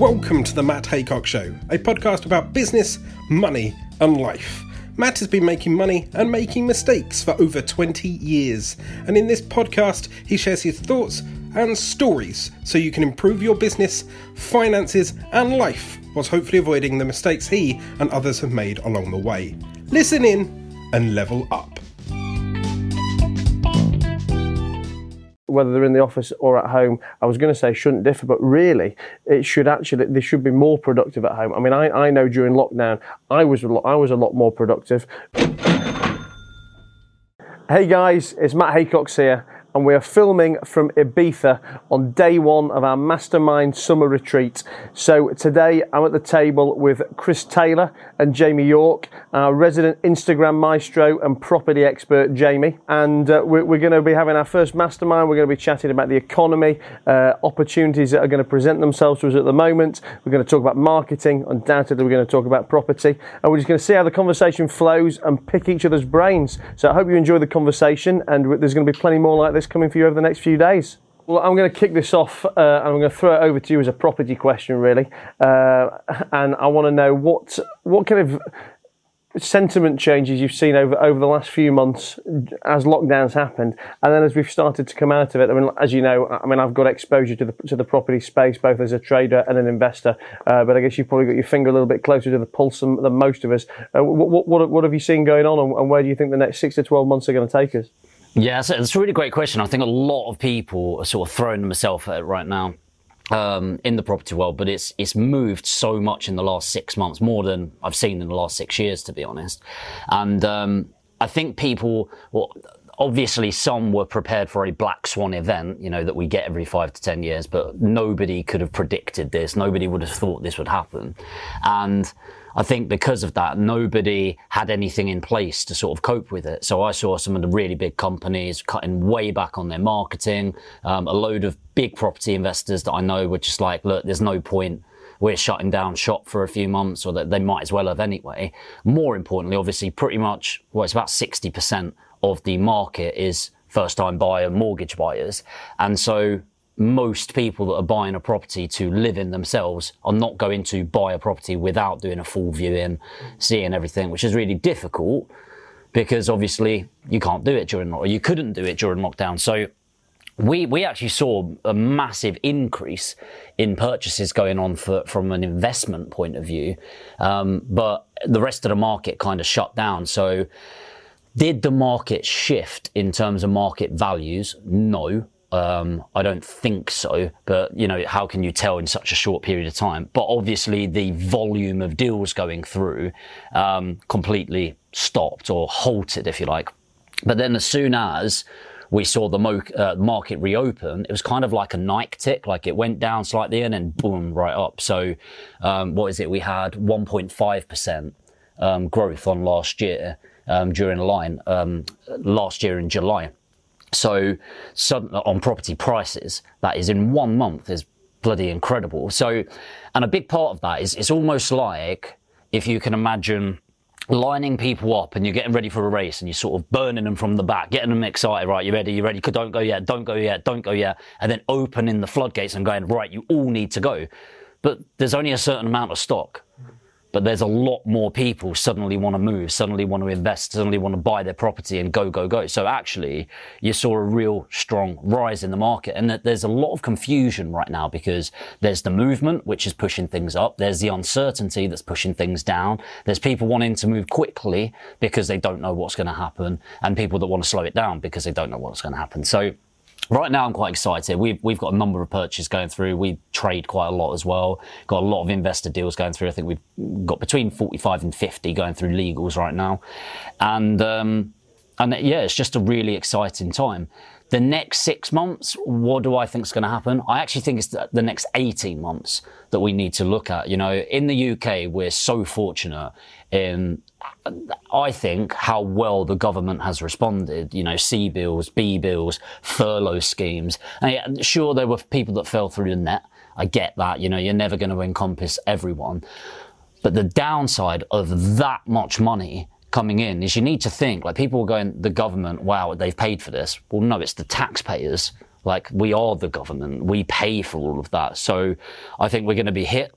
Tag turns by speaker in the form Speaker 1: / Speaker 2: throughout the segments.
Speaker 1: Welcome to the Matt Haycox Show, a podcast about business, money, and life. Matt has been making money and making mistakes for over 20 years, and in this podcast, he shares his thoughts and stories so you can improve your business, finances, and life whilst hopefully avoiding the mistakes he and others have made along the way. Listen in and level up.
Speaker 2: Whether they're in the office or at home, I was going to say shouldn't differ, but really it should actually they should be more productive at home. I mean, I, I know during lockdown I was I was a lot more productive. Hey guys, it's Matt Haycox here and we are filming from Ibiza on day one of our Mastermind Summer Retreat. So today I'm at the table with Chris Taylor and Jamie York, our resident Instagram maestro and property expert, Jamie. And uh, we're, we're, going to be having our first Mastermind. We're going to be chatting about the economy, uh, opportunities that are going to present themselves to us at the moment. We're going to talk about marketing. Undoubtedly, we're going to talk about property. And we're just going to see how the conversation flows and pick each other's brains. So I hope you enjoy the conversation and there's going to be plenty more like this coming for you over the next few days? Well, I'm going to kick this off uh, and I'm going to throw it over to you as a property question, really. Uh, and I want to know what what kind of sentiment changes you've seen over, over the last few months as lockdowns happened, and then as we've started to come out of it. I mean, as you know, I mean, I've got exposure to the to the property space both as a trader and an investor, uh, but I guess you've probably got your finger a little bit closer to the pulse than, most of us. Uh, what, what, what have you seen going on, and where do you think the next six to twelve months are going to take us?
Speaker 3: Yeah, so it's a really great question. I think a lot of people are sort of throwing themselves at it right now. Um, in the property world, but it's it's moved so much in the last six months, more than I've seen in the last six years, to be honest. And um, I think people, well, obviously some were prepared for a black swan event, you know, that we get every five to ten years, but nobody could have predicted this. Nobody would have thought this would happen, and I think because of that, nobody had anything in place to sort of cope with it. So I saw some of the really big companies cutting way back on their marketing. Um, a load of big property investors that I know were just like, look, there's no point. We're shutting down shop for a few months, or that they might as well have anyway. More importantly, obviously, pretty much, well, it's about 60% of the market is first time buyer mortgage buyers. And so most people that are buying a property to live in themselves are not going to buy a property without doing a full viewing, seeing everything, which is really difficult because obviously you can't do it during or you couldn't do it during lockdown. So we we actually saw a massive increase in purchases going on for, from an investment point of view, um, but the rest of the market kind of shut down. So. Did the market shift in terms of market values? No. Um, I don't think so, but you know, how can you tell in such a short period of time? But obviously, the volume of deals going through um, completely stopped or halted, if you like. But then, as soon as we saw the mo- uh, market reopen, it was kind of like a Nike tick, like it went down slightly and then boom, right up. So, um, what is it? We had 1.5% um, growth on last year um, during a line um, last year in July. So, on property prices, that is in one month is bloody incredible. So, and a big part of that is it's almost like if you can imagine lining people up and you're getting ready for a race and you're sort of burning them from the back, getting them excited, right? You ready? You ready? Don't go yet. Don't go yet. Don't go yet. And then opening the floodgates and going, right, you all need to go. But there's only a certain amount of stock but there's a lot more people suddenly want to move, suddenly want to invest, suddenly want to buy their property and go, go, go. So actually, you saw a real strong rise in the market. And that there's a lot of confusion right now because there's the movement, which is pushing things up. There's the uncertainty that's pushing things down. There's people wanting to move quickly because they don't know what's going to happen and people that want to slow it down because they don't know what's going to happen. So Right now, I'm quite excited. We've, we've got a number of purchases going through. We trade quite a lot as well. Got a lot of investor deals going through. I think we've got between 45 and 50 going through legals right now. And, um, and yeah, it's just a really exciting time. The next six months, what do I think is going to happen? I actually think it's the next 18 months that we need to look at. You know, in the UK, we're so fortunate in I think how well the government has responded, you know, CBILS, B bills, furlough schemes. And sure, there were people that fell through the net. I get that, you know, you're never going to encompass everyone. But the downside of that much money coming in is you need to think like people are going, the government, wow, they've paid for this. Well, no, it's the taxpayers Like we are the government, we pay for all of that. So I think we're going to be hit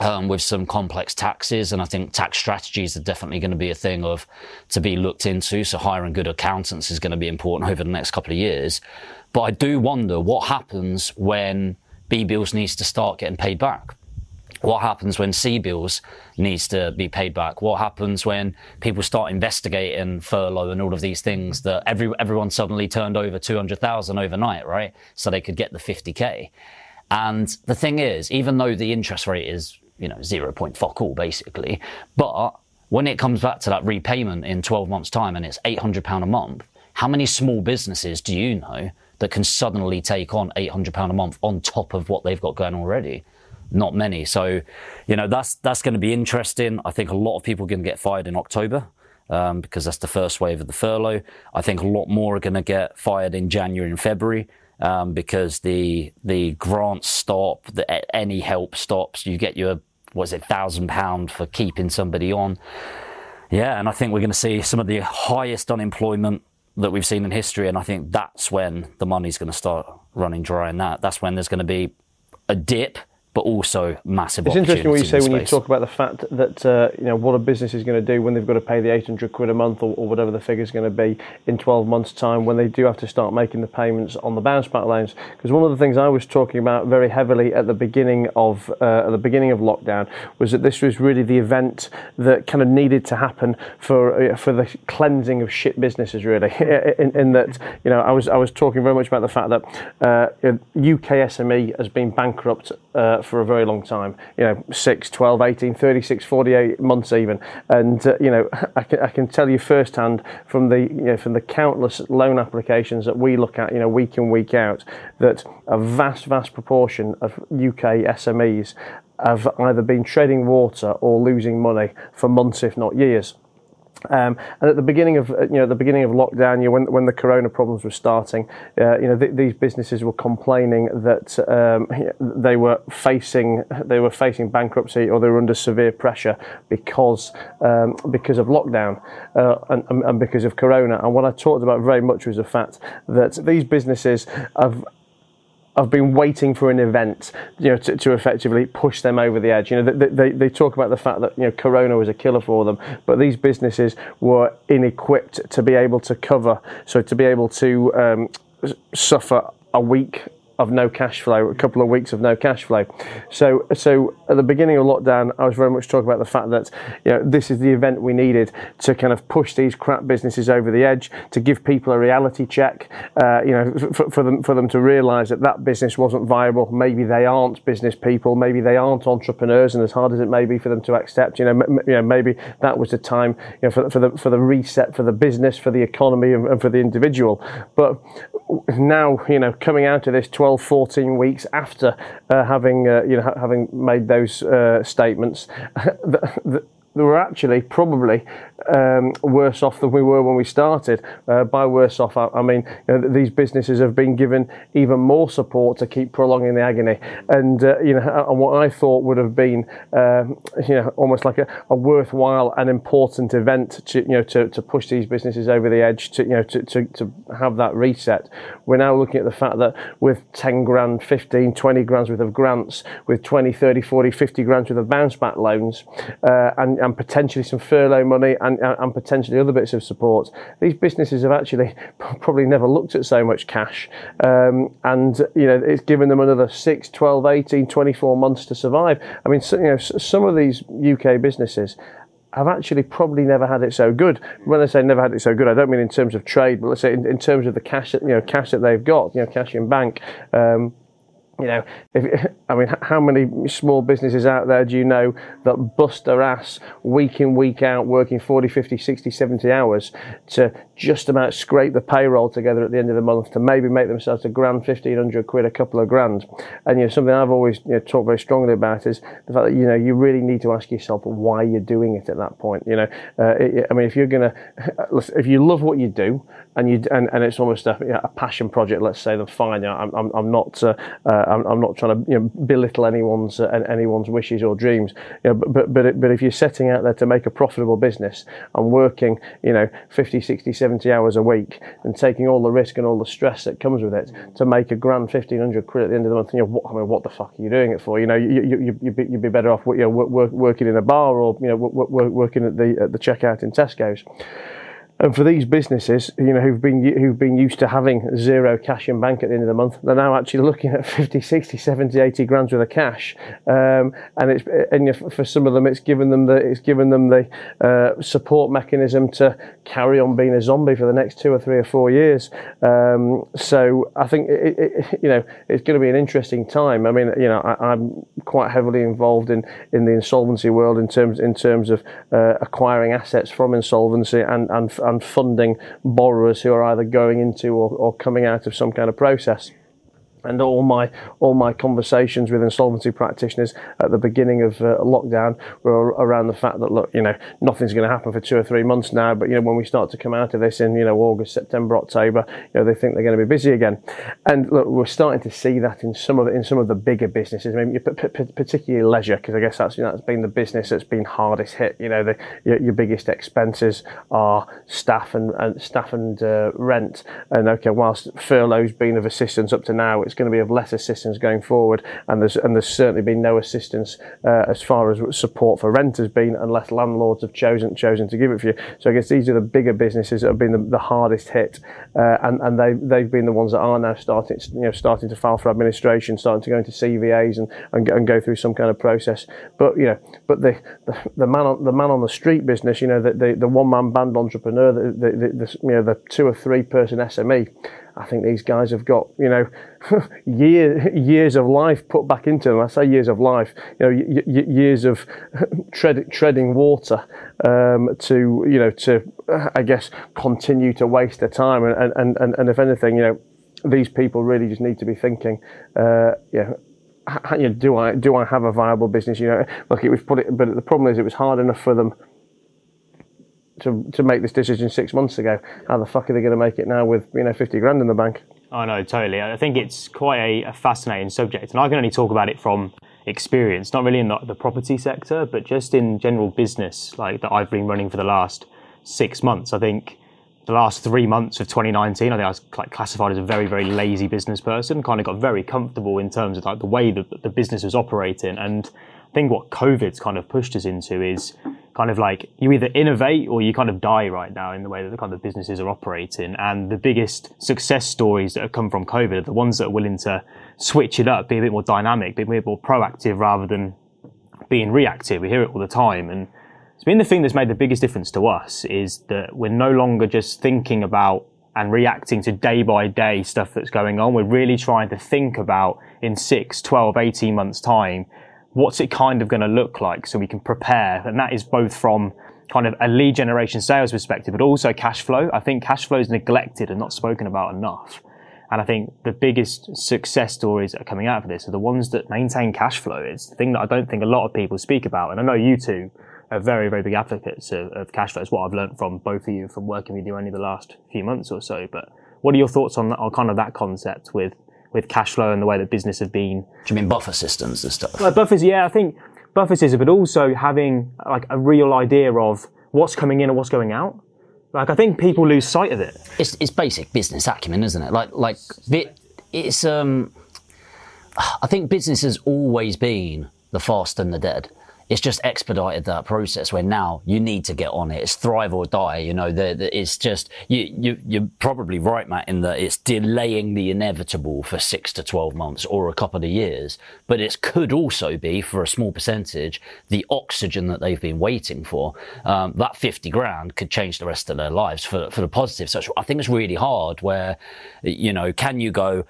Speaker 3: um, with some complex taxes, and I think tax strategies are definitely going to be a thing of to be looked into. So hiring good accountants is going to be important over the next couple of years. But I do wonder what happens when BBLS needs to start getting paid back. What happens when CBILS needs to be paid back? What happens when people start investigating furlough and all of these things that every, everyone suddenly turned over 200,000 overnight, right? So they could get the 50K. And the thing is, even though the interest rate is, you know, zero point fuck all basically, but when it comes back to that repayment in 12 months time and it's 800 pound a month, how many small businesses do you know that can suddenly take on 800 pound a month on top of what they've got going already? Not many. So, you know, that's, that's going to be interesting. I think a lot of people are going to get fired in October. Um, because that's the first wave of the furlough. I think a lot more are going to get fired in January and February um, because the the grants stop, the, any help stops. You get your was it thousand pound for keeping somebody on. Yeah, and I think we're going to see some of the highest unemployment that we've seen in history, and I think that's when the money's going to start running dry. And that that's when there's going to be a dip but also massive.
Speaker 2: It's interesting what you say when you talk about the fact that uh, you know what a business is going to do when they've got to pay the 800 quid a month or, or whatever the figure is going to be in 12 months' time when they do have to start making the payments on the bounce back loans. Because one of the things I was talking about very heavily at the beginning of uh, at the beginning of lockdown was that this was really the event that kind of needed to happen for uh, for the cleansing of shit businesses. Really, in, in that you know I was I was talking very much about the fact that uh, UK SME has been bankrupt. Uh, for a very long time, you know, 6, 12, 18, 36, 48 months even. And, uh, you know, I can, I can tell you firsthand from the, you know, from the countless loan applications that we look at, you know, week in, week out, that a vast, vast proportion of UK SMEs have either been treading water or losing money for months, if not years. Um, and at the beginning of you know the beginning of lockdown, you know, when when the corona problems were starting, uh, you know th- these businesses were complaining that um, they were facing they were facing bankruptcy or they were under severe pressure because um, because of lockdown uh, and, and because of corona. And what I talked about very much was the fact that these businesses have I've been waiting for an event, you know, to, to effectively push them over the edge. You know, they, they, they talk about the fact that you know Corona was a killer for them, but these businesses were inequipped to be able to cover, so to be able to um, suffer a week of no cash flow, a couple of weeks of no cash flow. So, so at the beginning of lockdown, I was very much talking about the fact that you know this is the event we needed to kind of push these crap businesses over the edge, to give people a reality check, uh, you know, for, for them for them to realise that that business wasn't viable. Maybe they aren't business people, maybe they aren't entrepreneurs, and as hard as it may be for them to accept, you know, m- you know, maybe that was the time, you know, for, for the for the reset for the business, for the economy, and, and for the individual. But now, you know, coming out of this 12, 14 weeks after uh, having, uh, you know, ha- having made those uh, statements, that, the, they were actually probably um, worse off than we were when we started. Uh, by worse off, I, I mean you know, these businesses have been given even more support to keep prolonging the agony. And uh, you know, and what I thought would have been, um, you know, almost like a, a, worthwhile and important event to you know to, to push these businesses over the edge to you know to, to, to have that reset. We're now looking at the fact that with 10 grand, 15, 20 grand worth of grants, with 20, 30, 40, 50 grand worth of bounce back loans, uh, and and potentially some furlough money and, and potentially other bits of support, these businesses have actually probably never looked at so much cash. Um, and, you know, it's given them another 6, 12, 18, 24 months to survive. I mean, so, you know, some of these UK businesses have actually probably never had it so good. When I say never had it so good, I don't mean in terms of trade, but let's say in, in terms of the cash, that, you know, cash that they've got, you know, cash in bank. Um, you know, if, I mean, how many small businesses out there do you know that bust their ass week in, week out, working 40, 50, 60, 70 hours to just about scrape the payroll together at the end of the month to maybe make themselves a grand, 1500 quid, a couple of grand? And, you know, something I've always you know, talked very strongly about is the fact that, you know, you really need to ask yourself why you're doing it at that point. You know, uh, it, I mean, if you're going to, if you love what you do, and you and, and it's almost a, a passion project. Let's say, then fine. I'm, I'm, I'm not uh, uh, I'm, I'm, not trying to you know, belittle anyone's uh, anyone's wishes or dreams. You know, but but but, if you're setting out there to make a profitable business and working you know 50, 60, 70 hours a week and taking all the risk and all the stress that comes with it to make a grand 1500 quid at the end of the month, you what, I mean, what the fuck are you doing it for? You know, you, you, you, you'd, be, you'd be better off you know, work, working in a bar or you know, work, working at the at the checkout in Tesco's. And for these businesses, you know, who've been who've been used to having zero cash in bank at the end of the month, they're now actually looking at 50, 60, 70, 80 grand worth of cash. Um, and it's and for some of them, it's given them the it's given them the uh, support mechanism to carry on being a zombie for the next two or three or four years. Um, so I think it, it, you know it's going to be an interesting time. I mean, you know, I, am quite heavily involved in, in the insolvency world in terms in terms of uh, acquiring assets from insolvency and and and funding borrowers who are either going into or, or coming out of some kind of process and all my all my conversations with insolvency practitioners at the beginning of uh, lockdown were around the fact that look, you know, nothing's going to happen for two or three months now, but you know, when we start to come out of this in you know August, September, October, you know, they think they're going to be busy again, and look, we're starting to see that in some of the, in some of the bigger businesses, I mean, particularly leisure, because I guess that's you know, that's been the business that's been hardest hit. You know, the your, your biggest expenses are staff and, and staff and uh, rent, and okay, whilst furlough's been of assistance up to now, it's going to be of less assistance going forward, and there's and there's certainly been no assistance uh, as far as support for rent has been, unless landlords have chosen chosen to give it for you. So I guess these are the bigger businesses that have been the, the hardest hit, uh, and and they they've been the ones that are now starting you know starting to file for administration, starting to go into CVAs and and, and go through some kind of process. But you know, but the the, the man on the man on the street business, you know, the the, the one man band entrepreneur, the, the, the, you know the two or three person SME I think these guys have got, you know, year, years of life put back into them. I say years of life, you know, y- y- years of tread, treading water um, to, you know, to, I guess, continue to waste their time. And, and, and, and if anything, you know, these people really just need to be thinking, uh, yeah, you know, do I do I have a viable business? You know, look, it was put it, but the problem is it was hard enough for them to, to make this decision six months ago. How the fuck are they going to make it now with you know fifty grand in the bank?
Speaker 4: I know totally. I think it's quite a, a, fascinating subject, and I can only talk about it from experience, not really in the, the, property sector, but just in general business, like that I've been running for the last six months. I think the last three months of 2019, I think I was like classified as a very, very lazy business person. Kind of got very comfortable in terms of like the way that the business was operating, and I think what COVID's kind of pushed us into is kind of like you either innovate or you kind of die right now in the way that the kind of businesses are operating. And the biggest success stories that have come from COVID are the ones that are willing to switch it up, be a bit more dynamic, be a bit more proactive rather than being reactive. We hear it all the time. And it's been the thing that's made the biggest difference to us is that we're no longer just thinking about and reacting to day by day stuff that's going on. We're really trying to think about in six, 12, 18 months time, what's it kind of going to look like so we can prepare. And that is both from kind of a lead generation sales perspective, but also cash flow. I think cash flow is neglected and not spoken about enough. And I think the biggest success stories that are coming out of this are the ones that maintain cash flow. It's the thing that I don't think a lot of people speak about. And I know you two are very, very big advocates of, of cash flow. It's what I've learned from both of you from working with you only the last few months or so. But what are your thoughts on, on kind of that concept with with cash flow and the way that business have been.
Speaker 3: Do you mean buffer systems and stuff?
Speaker 4: Like buffers, yeah, I think buffer systems, but also having like a real idea of what's coming in and what's going out. Like I think people lose sight of it.
Speaker 3: It's, it's basic business acumen, isn't it? Like like it's um. I think business has always been the fast and the dead it's just expedited that process where now you need to get on it. It's thrive or die. You know, the, the, it's just, you, you, you're probably right, Matt, in that it's delaying the inevitable for six to 12 months or a couple of years. But it could also be, for a small percentage, the oxygen that they've been waiting for. Um, that 50 grand could change the rest of their lives for, for the positive. So I think it's really hard where, you know, can you go,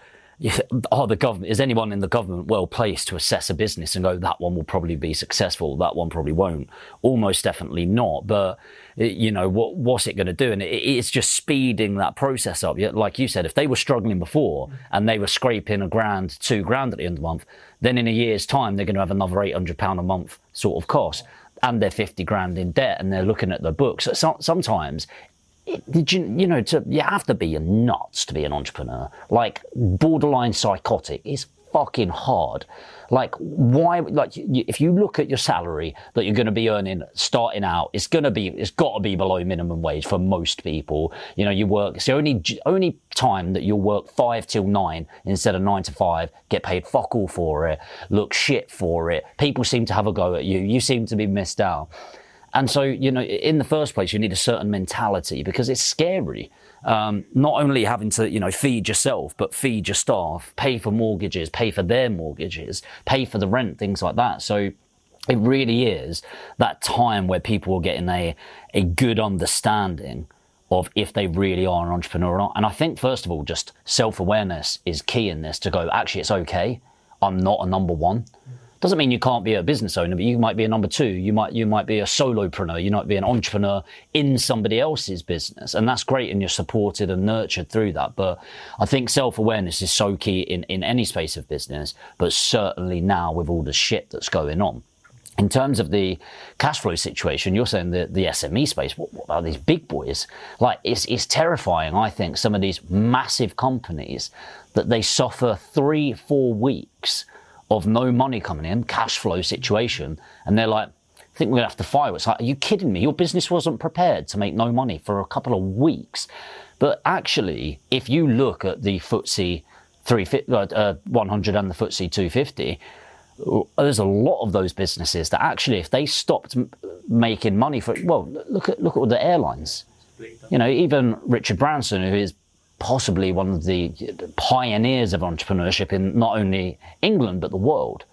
Speaker 3: are oh, the government is anyone in the government well placed to assess a business and go that one will probably be successful that one probably won't almost definitely not but you know what what's it going to do? And it, it's just speeding that process up. Like you said if they were struggling before and they were scraping a grand two grand at the end of the month then in a year's time they're going to have another 800 pound a month sort of cost and they're 50 grand in debt and they're looking at the books. So sometimes you you know to you have to be a nuts to be an entrepreneur. Like borderline psychotic. Is fucking hard. Like why like if you look at your salary that you're going to be earning starting out it's going to be it's got to be below minimum wage for most people. You know you work it's the only only time that you'll work 5 till 9 instead of 9 to 5 get paid fuck all for it look shit for it. People seem to have a go at you. You seem to be missed out and so, you know, in the first place, you need a certain mentality because it's scary. Um, not only having to, you know, feed yourself, but feed your staff, pay for mortgages, pay for their mortgages, pay for the rent, things like that. So it really is that time where people are getting a, a good understanding of if they really are an entrepreneur or not. And I think, first of all, just self awareness is key in this to go, actually, it's okay. I'm not a number one. Doesn't mean you can't be a business owner, but you might be a number two. You might you might be a solopreneur. You might be an entrepreneur in somebody else's business, and that's great. And you're supported and nurtured through that. But I think self awareness is so key in in any space of business, but certainly now with all the shit that's going on. In terms of the cash flow situation, you're saying the, the SME space, what, what about these big boys? Like, it's, it's terrifying, I think, some of these massive companies that they suffer three, four weeks of no money coming in, cash flow situation, and they're like, I think we're gonna have to fire. It's like, are you kidding me? Your business wasn't prepared to make no money for a couple of weeks. But actually, if you look at the FTSE 350, uh, 100 and the FTSE 250, there's a lot of those businesses that actually, if they stopped making money for, well, look at look at the airlines. You know, even Richard Branson, who is possibly one of the pioneers of entrepreneurship in not only England but the world.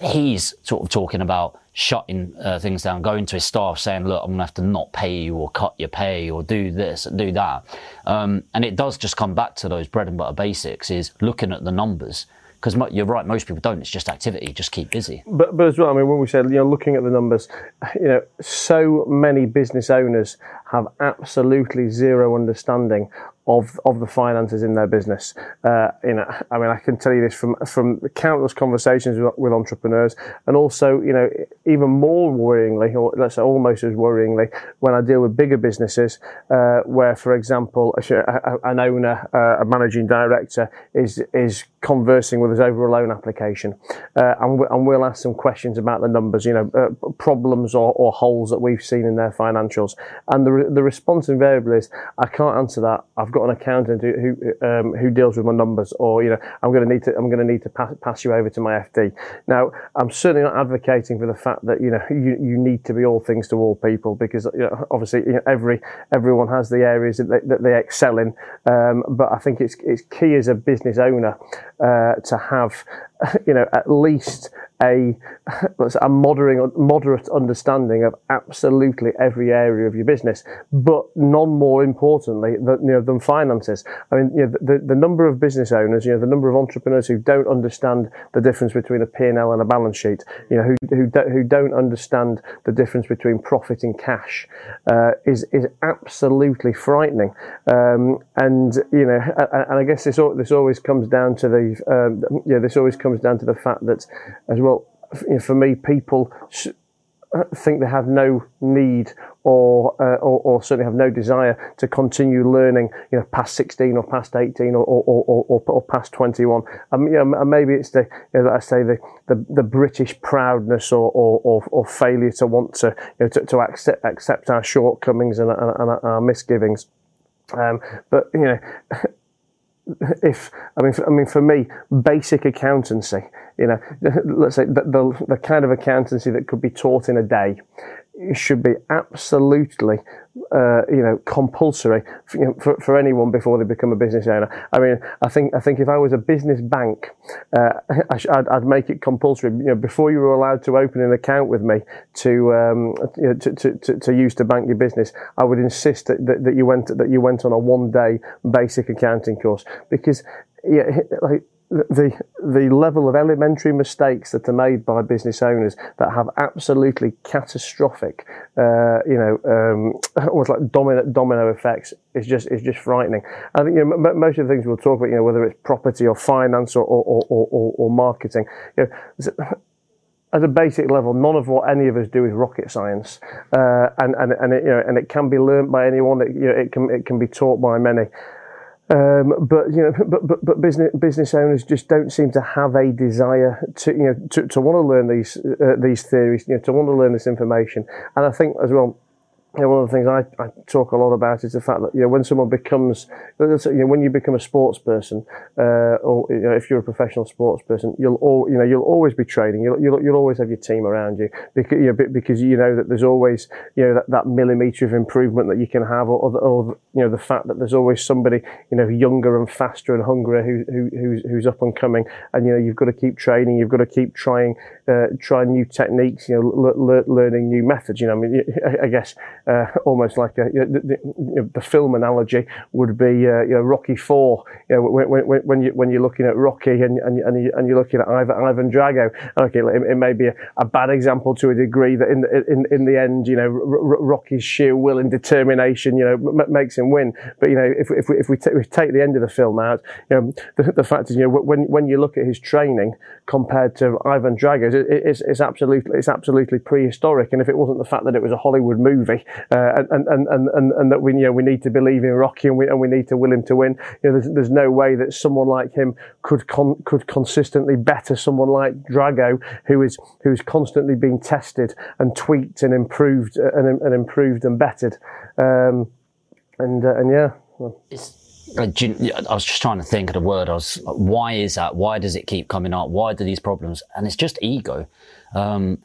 Speaker 3: He's sort of talking about shutting uh, things down, going to his staff saying, "Look, I'm going to have to not pay you, or cut your pay, or do this, and do that." Um, and it does just come back to those bread and butter basics: is looking at the numbers because you're right, most people don't. It's just activity, just keep busy.
Speaker 2: But, but as well, I mean, when we said, you know, looking at the numbers, you know, so many business owners have absolutely zero understanding of of the finances in their business. Uh, you know, I mean, I can tell you this from from countless conversations with, with, entrepreneurs, and also, you know, even more worryingly, or let's say almost as worryingly, when I deal with bigger businesses, uh, where, for example, an owner, uh, a managing director, is is conversing with us over a loan application, uh, and, we, and we'll ask some questions about the numbers, you know, uh, problems or, or holes that we've seen in their financials, and the the response invariably is, I can't answer that. I've got an accountant who who, um, who deals with my numbers, or you know, I'm going to need to I'm going to need to pass, pass you over to my FD. Now, I'm certainly not advocating for the fact that you know you, you need to be all things to all people because you know, obviously you know, every everyone has the areas that they, that they excel in. Um, but I think it's it's key as a business owner uh, to have you know at least a a moderate moderate understanding of absolutely every area of your business, but none more importantly than, you know, than finances. I mean, you know, the, the number of business owners, you know, the number of entrepreneurs who don't understand the difference between a P&L and a balance sheet, you know, who who, do, who don't understand the difference between profit and cash, uh, is is absolutely frightening. Um, and you know, and I guess this this always comes down to the um, this always comes down to the fact that as well for me, people uh, think they have no need or, uh, or, or certainly have no desire to continue learning, you know, past 16 or past 18 or, or, or, or past 21. Um, you know, maybe it's the, you know, I say the, the, the British proudness or, or, or, or, failure to want to, you know, to, to accept, accept our shortcomings and, and, and our misgivings. Um, but, you know, if I mean, for, I mean, for me, basic accountancy, you know, let's say the, the, the kind of accountancy that could be taught in a day should be absolutely, uh, you know, compulsory for, you know, for, for, anyone before they become a business owner. I mean, I think I think if I was a business bank, uh, I would make it compulsory. You know, before you were allowed to open an account with me to um, you know, to, to, to, to, use to bank your business, I would insist that, that, that you went that you went on a one day basic accounting course because yeah, like the the level of elementary mistakes that are made by business owners that have absolutely catastrophic, uh, you know, um, almost like domino domino effects is just is just frightening. I think you know, m- most of the things we'll talk about, you know, whether it's property or finance or or, or, or, or marketing, you know, at a basic level, none of what any of us do is rocket science, uh, and and and it, you know, and it can be learnt by anyone. It, you know, it can it can be taught by many. Um, but you know, but, but but business business owners just don't seem to have a desire to you know to, to want to learn these uh, these theories, you know, to want to learn this information. And I think as well, you know, one of the things I, I talk a lot about is the fact that you know when someone becomes you know when you become a sports person uh, or you know if you're a professional sports person you'll all you know you'll always be training you'll, you'll, you'll always have your team around you because you know because you know that there's always you know that, that millimeter of improvement that you can have or, or, or you know the fact that there's always somebody you know younger and faster and hungrier who, who who's who's up and coming and you know you've got to keep training you've got to keep trying uh, trying new techniques you know learning new methods you know I mean I guess uh, almost like a, you know, the, the, the, film analogy would be uh, you know Rocky Four. You know when, when, when, you when you're looking at Rocky and and, and, you, and you're looking at Ivan, Ivan Drago. Okay, it, it may be a, a, bad example to a degree that in in in the end, you know, R- Rocky's sheer will and determination, you know, m- makes him win. But you know, if if we if we, t- we take the end of the film out, you know, the, the fact is, you know, when when you look at his training compared to Ivan Drago's, it, it's it's absolutely it's absolutely prehistoric. And if it wasn't the fact that it was a Hollywood movie. Uh, and, and, and, and, and that we, you know, we need to believe in Rocky and we, and we need to will him to win. You know, there's, there's no way that someone like him could con- could consistently better someone like Drago, who is who's constantly being tested and tweaked and improved uh, and, and improved and bettered. Um, and uh, and yeah. Well.
Speaker 3: I was just trying to think of the word. I was, why is that? Why does it keep coming up? Why do these problems? And it's just ego. Um,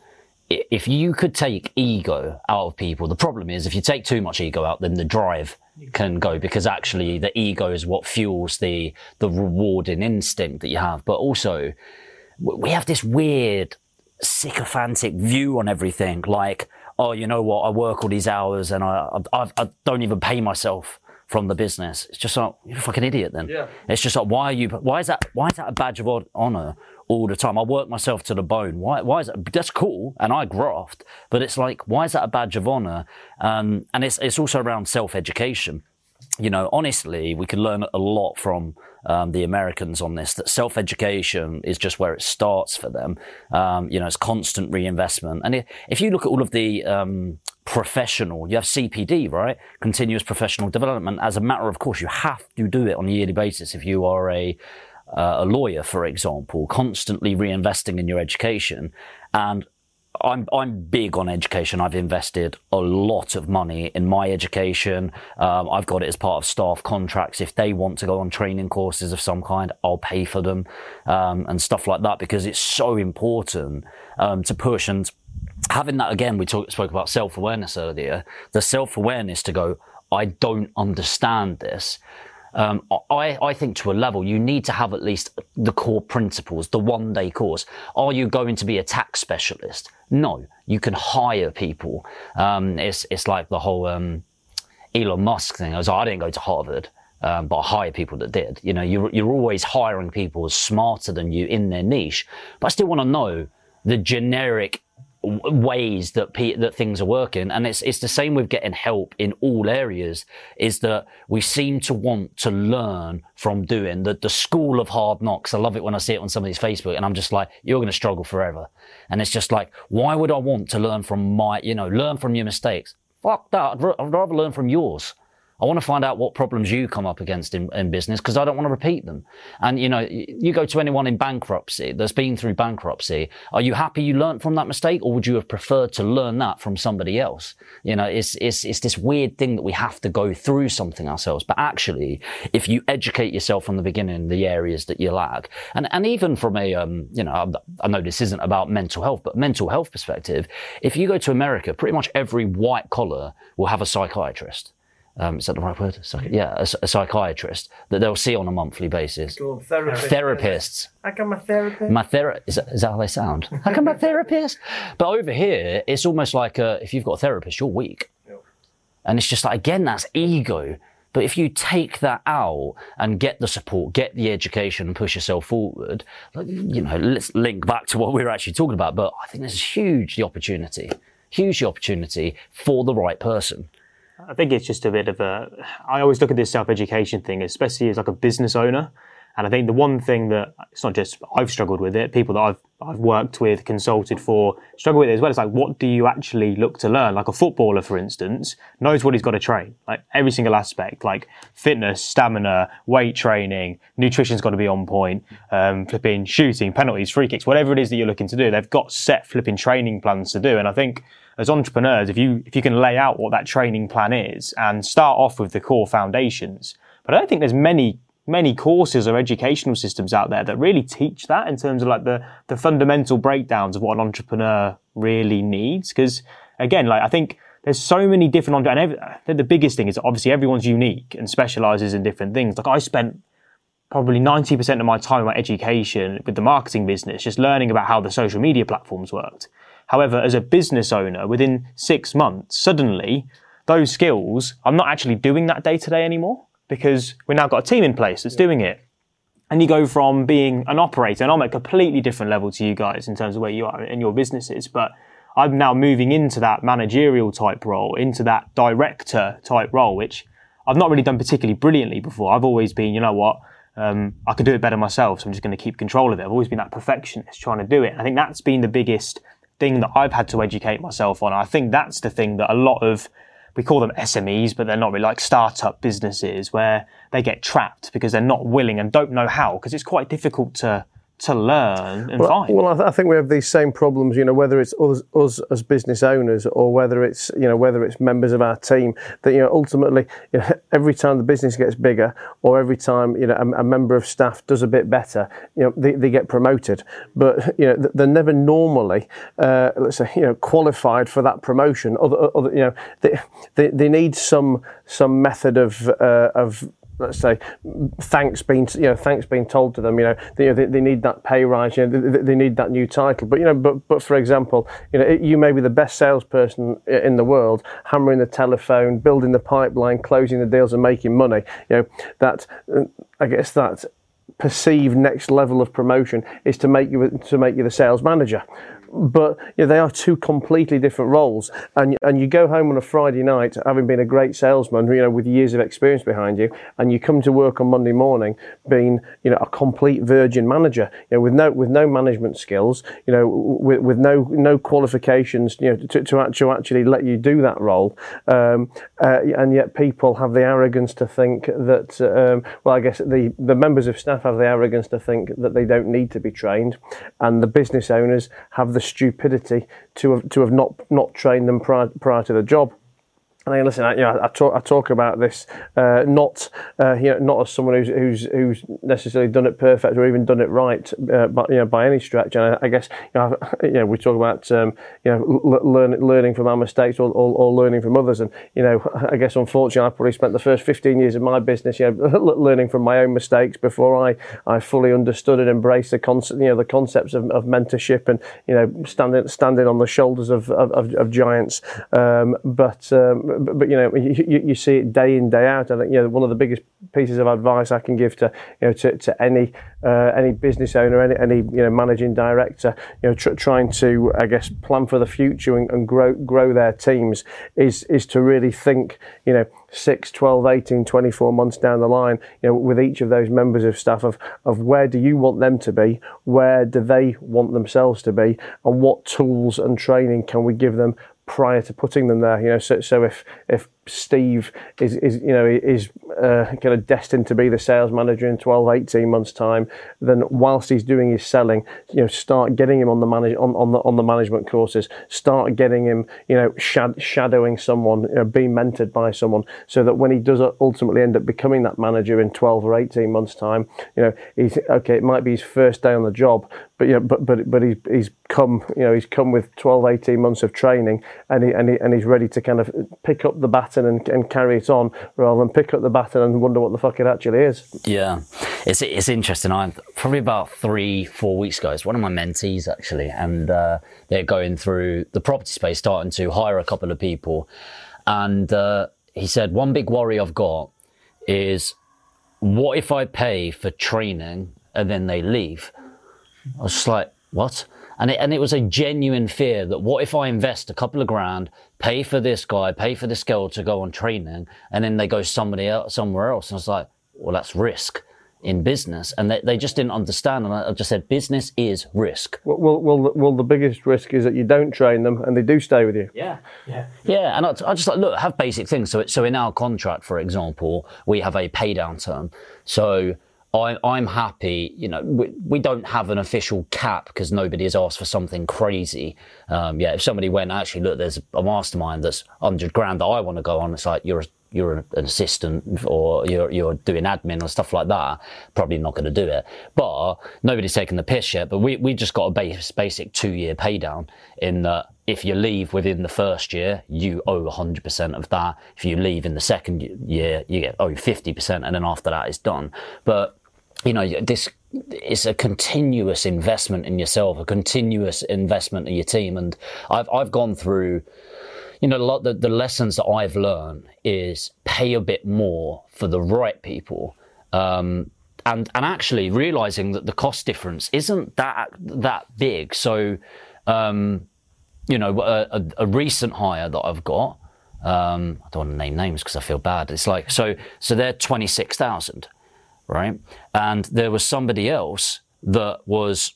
Speaker 3: if you could take ego out of people, the problem is if you take too much ego out, then the drive can go because actually the ego is what fuels the the rewarding instinct that you have. But also, we have this weird sycophantic view on everything. Like, oh, you know what? I work all these hours and I I, I don't even pay myself from the business. It's just like you're a fucking idiot. Then
Speaker 2: yeah.
Speaker 3: it's just like why are you? Why is that? Why is that a badge of honor? all the time. I work myself to the bone. Why, why is that? That's cool. And I graft, but it's like, why is that a badge of honor? Um, and it's, it's also around self education. You know, honestly, we could learn a lot from um, the Americans on this. That self education is just where it starts for them. Um, you know, it's constant reinvestment. And if you look at all of the um, professional, you have CPD, right? Continuous professional development. As a matter of course, you have to do it on a yearly basis if you are a uh, a lawyer, for example, constantly reinvesting in your education. And I'm I'm big on education. I've invested a lot of money in my education. Um, I've got it as part of staff contracts. If they want to go on training courses of some kind, I'll pay for them um, and stuff like that because it's so important um, to push. And having that again, we talk, spoke about self awareness earlier. The self awareness to go, I don't understand this. Um, I, I think to a level, you need to have at least the core principles, the one day course. Are you going to be a tax specialist? No, you can hire people. Um, it's, it's like the whole, um, Elon Musk thing. I was, like, I didn't go to Harvard. Um, but I hire people that did. You know, you're, you're always hiring people smarter than you in their niche. But I still want to know the generic ways that pe- that things are working. And it's it's the same with getting help in all areas is that we seem to want to learn from doing the the school of hard knocks. I love it when i see it on somebody's facebook and i'm just like you're going to struggle forever. And it's just like why would i want to learn from my you know learn from your mistakes? Fuck that. I'd, r- I'd rather learn from yours I want to find out what problems you come up against in, in business because I don't want to repeat them. And you know, you go to anyone in bankruptcy that's been through bankruptcy. Are you happy you learned from that mistake, or would you have preferred to learn that from somebody else? You know, it's it's it's this weird thing that we have to go through something ourselves. But actually, if you educate yourself from the beginning, the areas that you lack, and and even from a um, you know, I know this isn't about mental health, but mental health perspective, if you go to America, pretty much every white collar will have a psychiatrist um, is that the right word? Psych- yeah, a, a, psychiatrist that they'll see on a monthly basis.
Speaker 2: Cool. Therapist.
Speaker 3: Therapists.
Speaker 2: How come my therapist?
Speaker 3: My ther- is, that, is that how they sound? How come my therapist? But over here, it's almost like a, if you've got a therapist, you're weak. Yep. And it's just like, again, that's ego. But if you take that out and get the support, get the education and push yourself forward, you know, let's link back to what we were actually talking about. But I think there's huge the opportunity, huge the opportunity for the right person.
Speaker 4: I think it's just a bit of a. I always look at this self education thing, especially as like a business owner. And I think the one thing that it's not just I've struggled with it, people that I've I've worked with, consulted for, struggle with it as well. It's like, what do you actually look to learn? Like a footballer, for instance, knows what he's got to train, like every single aspect, like fitness, stamina, weight training, nutrition's got to be on point, um, flipping shooting, penalties, free kicks, whatever it is that you're looking to do. They've got set flipping training plans to do. And I think as entrepreneurs, if you if you can lay out what that training plan is and start off with the core foundations, but I don't think there's many many courses or educational systems out there that really teach that in terms of like the, the fundamental breakdowns of what an entrepreneur really needs. Because again, like I think there's so many different, and every, the biggest thing is obviously everyone's unique and specializes in different things. Like I spent probably 90% of my time in my education with the marketing business, just learning about how the social media platforms worked. However, as a business owner, within six months, suddenly those skills, I'm not actually doing that day to day anymore because we've now got a team in place that's doing it. And you go from being an operator, and I'm at a completely different level to you guys in terms of where you are in your businesses, but I'm now moving into that managerial type role, into that director type role, which I've not really done particularly brilliantly before. I've always been, you know what, um, I can do it better myself, so I'm just going to keep control of it. I've always been that perfectionist trying to do it. And I think that's been the biggest thing that I've had to educate myself on. I think that's the thing that a lot of we call them SMEs, but they're not really like startup businesses where they get trapped because they're not willing and don't know how because it's quite difficult to to learn and
Speaker 2: well,
Speaker 4: find.
Speaker 2: Well, I, th- I, think we have these same problems, you know, whether it's us, us, as business owners or whether it's, you know, whether it's members of our team. That you know, ultimately, you know, every time the business gets bigger, or every time you know a, a member of staff does a bit better, you know, they, they get promoted. But you know, they're never normally, uh, let's say, you know, qualified for that promotion. Other, other you know, they, they, they need some some method of uh, of let's say thanks being you know thanks being told to them you know they, they, they need that pay rise you know they, they, need that new title. But you know but but for example you know you may be the best salesperson in the world hammering the telephone building the pipeline closing the deals and making money you know that uh, I guess that perceived next level of promotion is to make you to make you the sales manager but know, they are two completely different roles. And and you go home on a Friday night, having been a great salesman, you know, with years of experience behind you, and you come to work on Monday morning being, you know, a complete virgin manager, you know, with no with no management skills, you know, with, with no no qualifications, you know, to, to, to actually let you do that role. Um, uh, and yet people have the arrogance to think that, um, well, I guess the the members of staff have the arrogance to think that they don't need to be trained, and the business owners have the stupidity to have to have not not trained them prior, prior to the job. And I listen, I, you know, I talk, I talk about this uh, not, uh, you know, not as someone who's, who's, who's necessarily done it perfect or even done it right, uh, but you know, by any stretch. And I, I guess, you know, you know, we talk about, um, you know, learn, learning from our mistakes or, or, or, learning from others. And you know, I guess unfortunately, I probably spent the first 15 years of my business, you know, learning from my own mistakes before I, I fully understood and embraced the concept, you know, the concepts of, of mentorship and you know, standing standing on the shoulders of of, of giants. Um, but um, but, but you know, you, you, see it day in day out. I think you know one of the biggest pieces of advice I can give to you know to, to any uh, any business owner, any, any you know managing director, you know tr- trying to I guess plan for the future and, and grow grow their teams is is to really think you know 6, 12, 18, 24 months down the line, you know, with each of those members of staff of, of where do you want them to be, where do they want themselves to be, and what tools and training can we give them prior to putting them there. You know, so so if if Steve is, is you know is uh, kind of destined to be the sales manager in 12, 18 months time, then whilst he's doing his selling, you know, start getting him on the manage on, on the on the management courses, start getting him, you know, shad- shadowing someone, you know, being mentored by someone, so that when he does ultimately end up becoming that manager in 12 or 18 months time, you know, he's okay. It might be his first day on the job, but yeah, but but but he's he's come, you know, he's come with 12, 18 months of training, and he and he and he's ready to kind of pick up the baton and, and carry it on rather than pick up the baton and wonder what the fuck it actually is.
Speaker 3: Yeah, it's it's interesting. I probably about three four weeks ago, it's one of my mentees actually, and uh, they're going through the property space, starting to hire a couple of people, and uh, he said one big worry I've got is what if I pay for training and then they leave? I was just like, what? And it, and it was a genuine fear that what if I invest a couple of grand, pay for this guy, pay for this girl to go on training, and then they go somebody else, somewhere else? And I was like, well, that's risk. in business, and they, they just didn't understand. And I, I just said, business is risk.
Speaker 2: Well, well, well, well, the biggest risk is that you don't train them and they do stay with you.
Speaker 3: Yeah, yeah, yeah. And I, I just like look, have basic things. So, so in our contract, for example, we have a pay down term. So I, I'm happy. You know, we, we don't have an official cap because nobody has asked for something crazy. Um, yeah, if somebody went, actually, look, there's a mastermind that's hundred grand that I want to go on. It's like you're you're an assistant or you're you're doing admin or stuff like that, probably not going to do it. But nobody's taken the piss yet. But we we just got a base, basic two year pay down in that if you leave within the first year, you owe 100% of that. If you leave in the second year, you get owe 50%, and then after that, it's done. But you know this is a continuous investment in yourself, a continuous investment in your team, and I've I've gone through you know, a lot the, the lessons that I've learned is pay a bit more for the right people. Um, and, and actually realizing that the cost difference isn't that that big. So, um, you know, a, a, a, recent hire that I've got, um, I don't want to name names because I feel bad. It's like so so they're twenty six thousand, right? And there was somebody else that was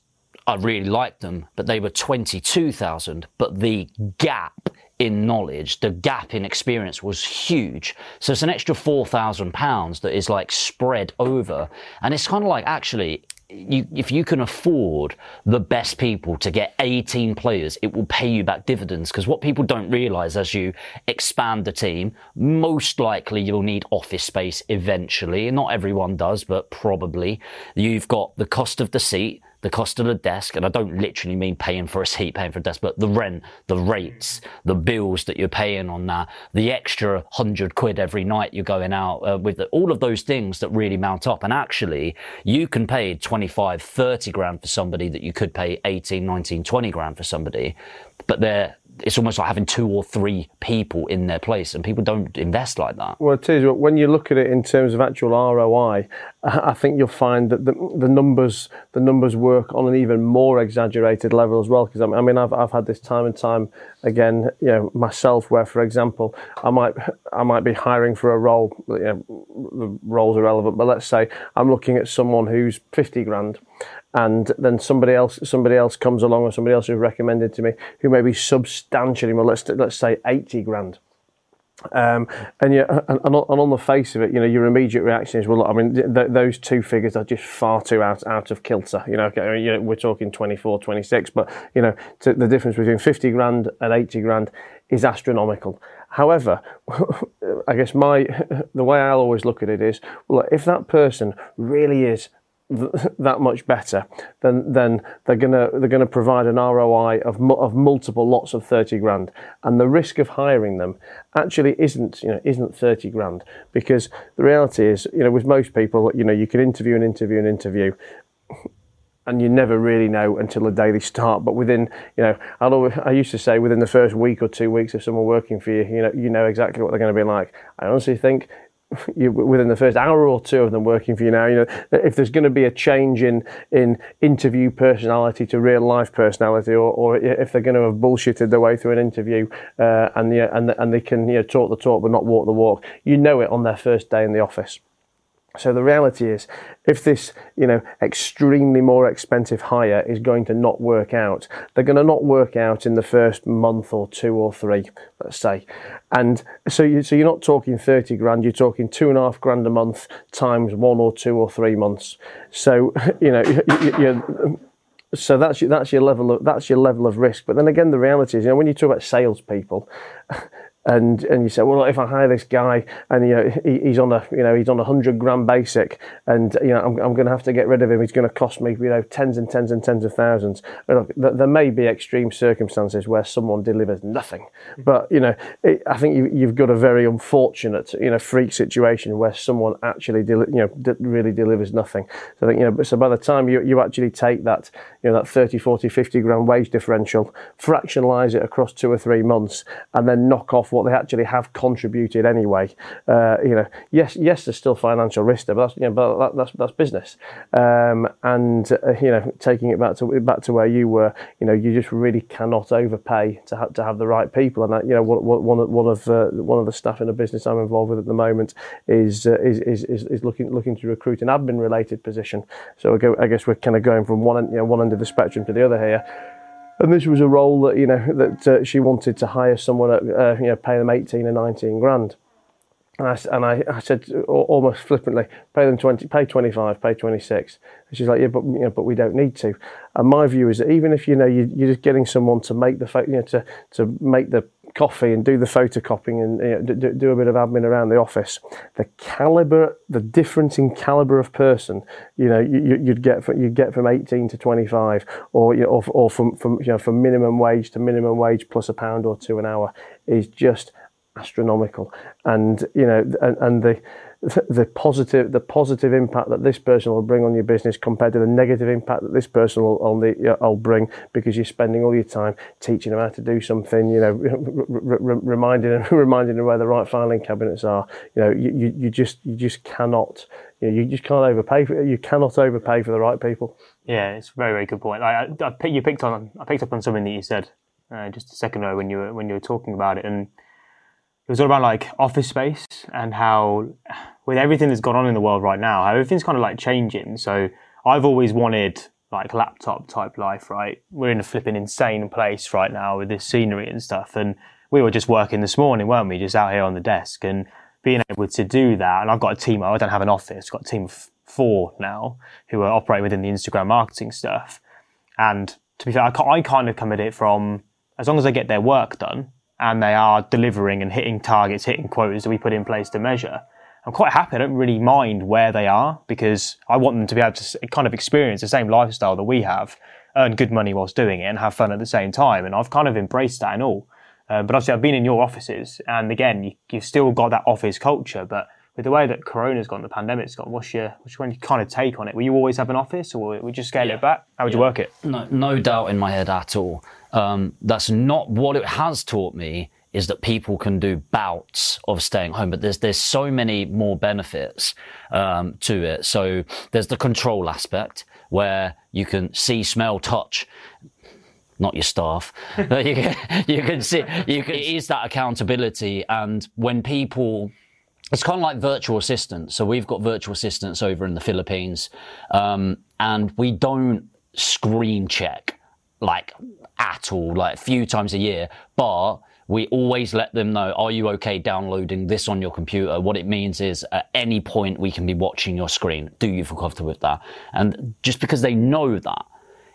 Speaker 3: I really liked them, but they were twenty two thousand. But the gap in knowledge, the gap in experience was huge. So it's an extra four thousand pounds that is like spread over, and it's kind of like actually. You, if you can afford the best people to get 18 players, it will pay you back dividends. Because what people don't realize as you expand the team, most likely you'll need office space eventually. Not everyone does, but probably. You've got the cost of the seat, the cost of the desk, and I don't literally mean paying for a seat, paying for a desk, but the rent, the rates, the bills that you're paying on that, the extra hundred quid every night you're going out uh, with the, all of those things that really mount up. And actually, you can pay 25, 30 grand for somebody that you could pay 18, 19, 20 grand for somebody, but they're it's almost like having two or three people in their place, and people don't invest like that.
Speaker 2: Well, it is. When you look at it in terms of actual ROI, I think you'll find that the, the numbers the numbers work on an even more exaggerated level as well. Because I mean, I've I've had this time and time again, you know, myself, where for example, I might I might be hiring for a role. You know, the roles are relevant, but let's say I'm looking at someone who's fifty grand and then somebody else somebody else comes along or somebody else who's recommended to me who may be substantially more let's let's say 80 grand um, and yeah, and, and, on the face of it, you know, your immediate reaction is, well, I mean, th- those two figures are just far too out out of kilter. You know, okay, you know we're talking 24, 26, but you know, the difference between 50 grand and 80 grand is astronomical. However, I guess my the way I'll always look at it is, well, if that person really is that much better, then then they're gonna they're gonna provide an ROI of of multiple lots of thirty grand, and the risk of hiring them actually isn't you know isn't thirty grand because the reality is you know with most people you know you can interview and interview and interview. And you never really know until the day they start. But within, you know, I always, I used to say within the first week or two weeks of someone working for you, you know, you know exactly what they're going to be like. I honestly think you, within the first hour or two of them working for you now, you know, if there's going to be a change in, in interview personality to real life personality, or, or if they're going to have bullshitted their way through an interview uh, and, yeah, and, and they can you know, talk the talk but not walk the walk, you know it on their first day in the office. So the reality is, if this, you know, extremely more expensive hire is going to not work out, they're going to not work out in the first month or two or three, let's say. And so, you, so you're not talking thirty grand, you're talking two and a half grand a month times one or two or three months. So, you know, you, you, so that's your, that's your level of that's your level of risk. But then again, the reality is, you know, when you talk about salespeople, and and you say, well, if I hire this guy and you know he, he's on a you know he's on a hundred grand basic, and you know I'm, I'm going to have to get rid of him. He's going to cost me you know tens and tens and tens of thousands. Look, there may be extreme circumstances where someone delivers nothing, mm-hmm. but you know it, I think you, have got a very unfortunate you know freak situation where someone actually deli- you know really delivers nothing. So I think you know so by the time you you actually take that you know that 30, 40, 50 grand wage differential, fractionalize it across two or three months, and then knock off what they actually have contributed anyway. Uh, you know, yes, yes, there's still financial risk there, but that's you know, but that, that's that's business. Um, and uh, you know, taking it back to back to where you were, you know, you just really cannot overpay to have to have the right people. And that, you know, one, one of one of uh, one of the staff in a business I'm involved with at the moment is uh, is, is, is is looking looking to recruit an admin related position. So I, guess we're kind of going from one you know, one end of the spectrum to the other here. And this was a role that you know that uh, she wanted to hire someone at uh, you know pay them eighteen or nineteen grand. And I, and I, I said almost flippantly, pay them 20, pay 25, pay 26. And she's like, yeah, but, you know, but we don't need to. And my view is that even if, you know, you, you're just getting someone to make the, fact you know, to, to make the coffee and do the photocopying and you know, do, do, a bit of admin around the office, the caliber, the difference in caliber of person, you know, you, would get from, you'd get from 18 to 25, or you know, or, or from from you know from minimum wage to minimum wage plus a pound or two an hour is just astronomical, and you know, and, and the the positive the positive impact that this person will bring on your business compared to the negative impact that this person will on the will bring because you're spending all your time teaching them how to do something you know reminding them reminding them where the right filing cabinets are. You know you, you just you just cannot you know, you just can't overpay for you cannot overpay for the right people.
Speaker 4: Yeah it's a very very good point. I, I, I you picked on I picked up on something that you said uh, just a second ago when you were when you were talking about it and it was all about like office space and how with everything that's gone on in the world right now, how everything's kind of like changing. So I've always wanted like laptop type life, right? We're in a flipping insane place right now with this scenery and stuff. And we were just working this morning, weren't we? Just out here on the desk and being able to do that. And I've got a team, I don't have an office, I've got a team of four now who are operating within the Instagram marketing stuff. And to be fair, I, I kind of come at it from as long as they get their work done and they are delivering and hitting targets, hitting quotas that we put in place to measure, I'm quite happy. I don't really mind where they are because I want them to be able to kind of experience the same lifestyle that we have, earn good money whilst doing it, and have fun at the same time. And I've kind of embraced that and all. Uh, but obviously, I've been in your offices, and again, you, have still got that office culture. But with the way that Corona's gone, the pandemic's gone, what's your what's your kind of take on it? Will you always have an office, or would you scale yeah. it back? How would yeah. you work it?
Speaker 3: No, no doubt in my head at all. Um, that's not what it has taught me is that people can do bouts of staying home, but there's there's so many more benefits um, to it. So there's the control aspect where you can see, smell, touch. Not your staff, you can, you can see, you can, it is that accountability. And when people, it's kind of like virtual assistants. So we've got virtual assistants over in the Philippines, um, and we don't screen check like at all, like a few times a year, but we always let them know, are you okay downloading this on your computer? What it means is at any point we can be watching your screen. Do you feel comfortable with that? And just because they know that,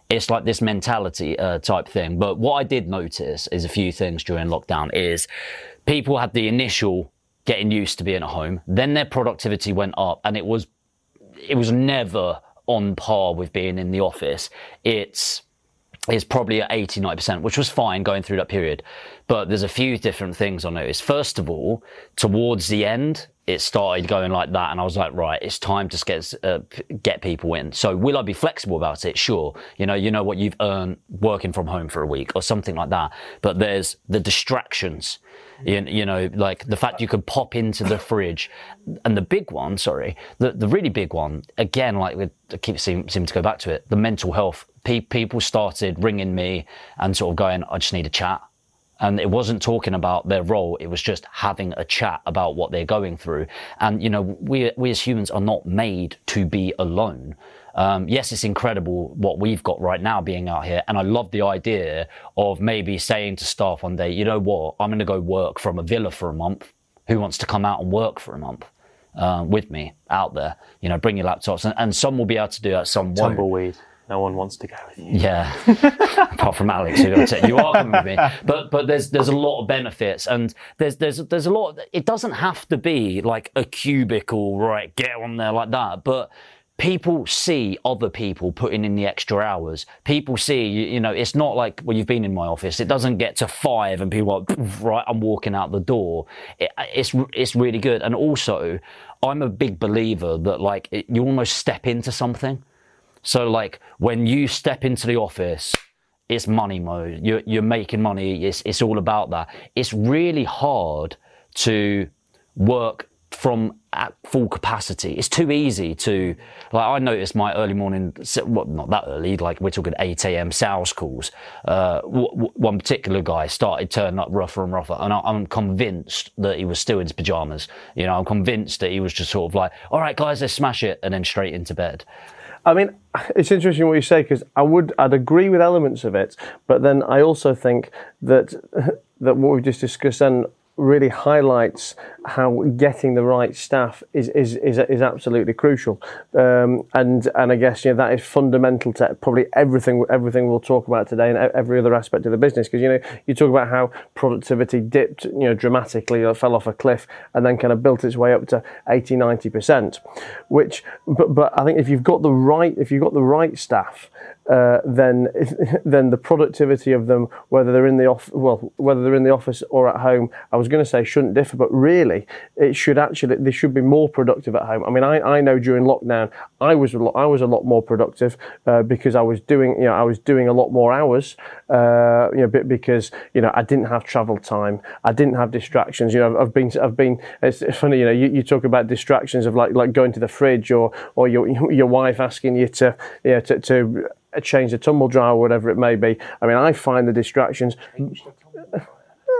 Speaker 3: it's like this mentality uh, type thing. But what I did notice is a few things during lockdown is people had the initial getting used to being at home. Then their productivity went up and it was, it was never on par with being in the office. It's, is probably at 80, 90%, which was fine going through that period. But there's a few different things I noticed. First of all, towards the end, it started going like that, and I was like, right, it's time to get uh, get people in. So will I be flexible about it? Sure. You know, you know what you've earned working from home for a week or something like that. But there's the distractions. You, you know, like the fact you could pop into the fridge, and the big one. Sorry, the the really big one. Again, like we keep seem seem to go back to it. The mental health. Pe- people started ringing me and sort of going, I just need a chat. And it wasn't talking about their role it was just having a chat about what they're going through. And you know we we as humans are not made to be alone. Um, yes it's incredible what we've got right now being out here and i love the idea of maybe saying to staff one day you know what? I'm going to go work from a villa for a month. Who wants to come out and work for a month uh, with me out there? You know bring your laptops and, and some will be able to do that some won't.
Speaker 4: Tumbleweed no one wants to go with you.
Speaker 3: Yeah, apart from Alex, who you are coming with me. But but there's there's a lot of benefits, and there's there's there's a lot. It doesn't have to be like a cubicle, right? Get on there like that, but. People see other people putting in the extra hours. People see, you, you know, it's not like when well, you've been in my office. It doesn't get to five and people are like, right, I'm walking out the door. It, it's it's really good. And also, I'm a big believer that like it, you almost step into something. So, like, when you step into the office, it's money mode. You're, you're making money. It's, it's all about that. It's really hard to work from at full capacity. It's too easy to, like, I noticed my early morning, well, not that early, like we're talking 8 a.m. sales calls. Uh, w- w- one particular guy started turning up rougher and rougher, and I- I'm convinced that he was still in his pajamas. You know, I'm convinced that he was just sort of like, all right, guys, let's smash it, and then straight into bed.
Speaker 2: I mean, it's interesting what you say because I would, I'd agree with elements of it, but then I also think that that what we've just discussed then really highlights how getting the right staff is is is, is absolutely crucial. Um, and and I guess you know that is fundamental to probably everything everything we'll talk about today and every other aspect of the business. Because you know you talk about how productivity dipped you know dramatically, or fell off a cliff, and then kind of built its way up to 80 90 percent. Which, but but I think if you've got the right if you've got the right staff uh, then then the productivity of them, whether they're in the off well, whether they're in the office or at home, I was going to say shouldn't differ, but really it should actually they should be more productive at home. I mean, I, I know during lockdown I was a lot, I was a lot more productive uh, because I was doing you know I was doing a lot more hours, uh, you know, because you know I didn't have travel time, I didn't have distractions. You know, I've been I've been it's funny, you know, you, you talk about distractions of like like going to the fridge or or your your wife asking you to you know to, to change the tumble dryer or whatever it may be. I mean, I find the distractions.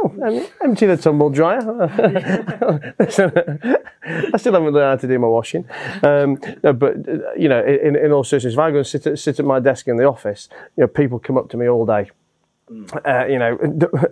Speaker 2: Oh, empty the tumble dryer. I still haven't learned how to do my washing. Um, but, you know, in, in all seriousness, if I go and sit at, sit at my desk in the office, you know, people come up to me all day uh, you know,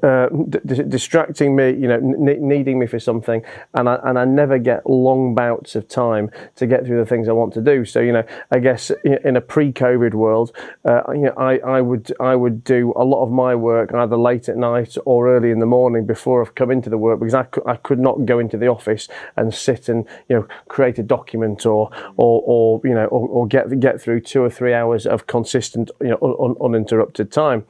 Speaker 2: uh, d- distracting me, you know, n- needing me for something, and I and I never get long bouts of time to get through the things I want to do. So you know, I guess in a pre-COVID world, uh, you know, I, I would I would do a lot of my work either late at night or early in the morning before I've come into the work because I could, I could not go into the office and sit and you know create a document or or, or you know or, or get get through two or three hours of consistent you know un, uninterrupted time.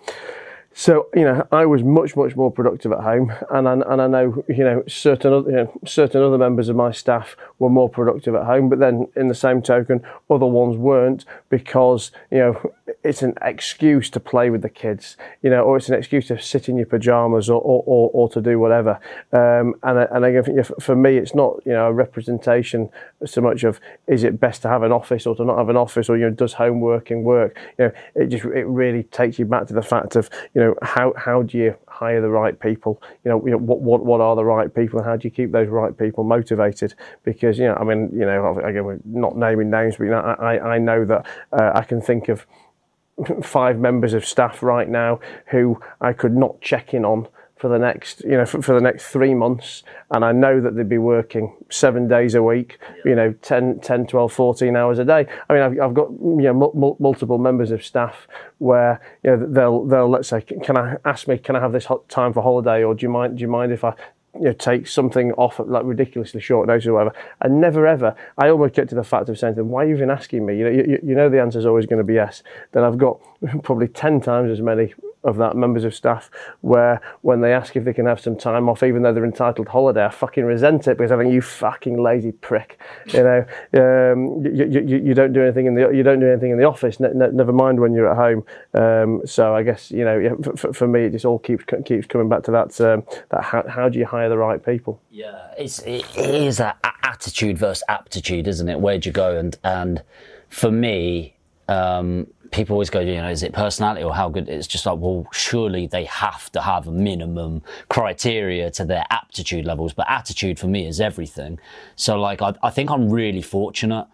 Speaker 2: So you know, I was much much more productive at home, and I, and I know you know certain other, you know, certain other members of my staff were more productive at home, but then in the same token, other ones weren't because you know it's an excuse to play with the kids, you know, or it's an excuse to sit in your pajamas or or, or, or to do whatever. Um, and and again, for me, it's not you know a representation so much of is it best to have an office or to not have an office, or you know does homeworking work? You know, it just it really takes you back to the fact of you know, how how do you hire the right people? You know, you know what what what are the right people, and how do you keep those right people motivated? Because you know, I mean, you know, again, we're not naming names, but you know, I I know that uh, I can think of five members of staff right now who I could not check in on for the next, you know, for, for, the next three months. And I know that they'd be working seven days a week, yeah. you know, 10, 10, 12, 14 hours a day. I mean, I've, I've got, you know, m- multiple members of staff where, you know, they'll, they'll, let's say, can I ask me, can I have this time for holiday? Or do you mind, do you mind if I, you know, take something off at like ridiculously short notice or whatever. And never ever, I almost get to the fact of saying to them, why are you even asking me? You know, you, you know the answer is always going to be yes. Then I've got probably 10 times as many of that members of staff where when they ask if they can have some time off, even though they're entitled holiday, I fucking resent it because I think you fucking lazy prick. You know, um, you, you, you, don't do anything in the you don't do anything in the office. Ne- ne- never mind when you're at home. Um, so I guess you know, for, for, me, it just all keeps keeps coming back to that. Um, that how, how do you hire the right people?
Speaker 3: Yeah, it's it is that attitude versus aptitude, isn't it? Where'd you go? And and for me. Um, people always go, you know, is it personality or how good? It's just like, well, surely they have to have a minimum criteria to their aptitude levels, but attitude for me is everything. So, like, I, I think I'm really fortunate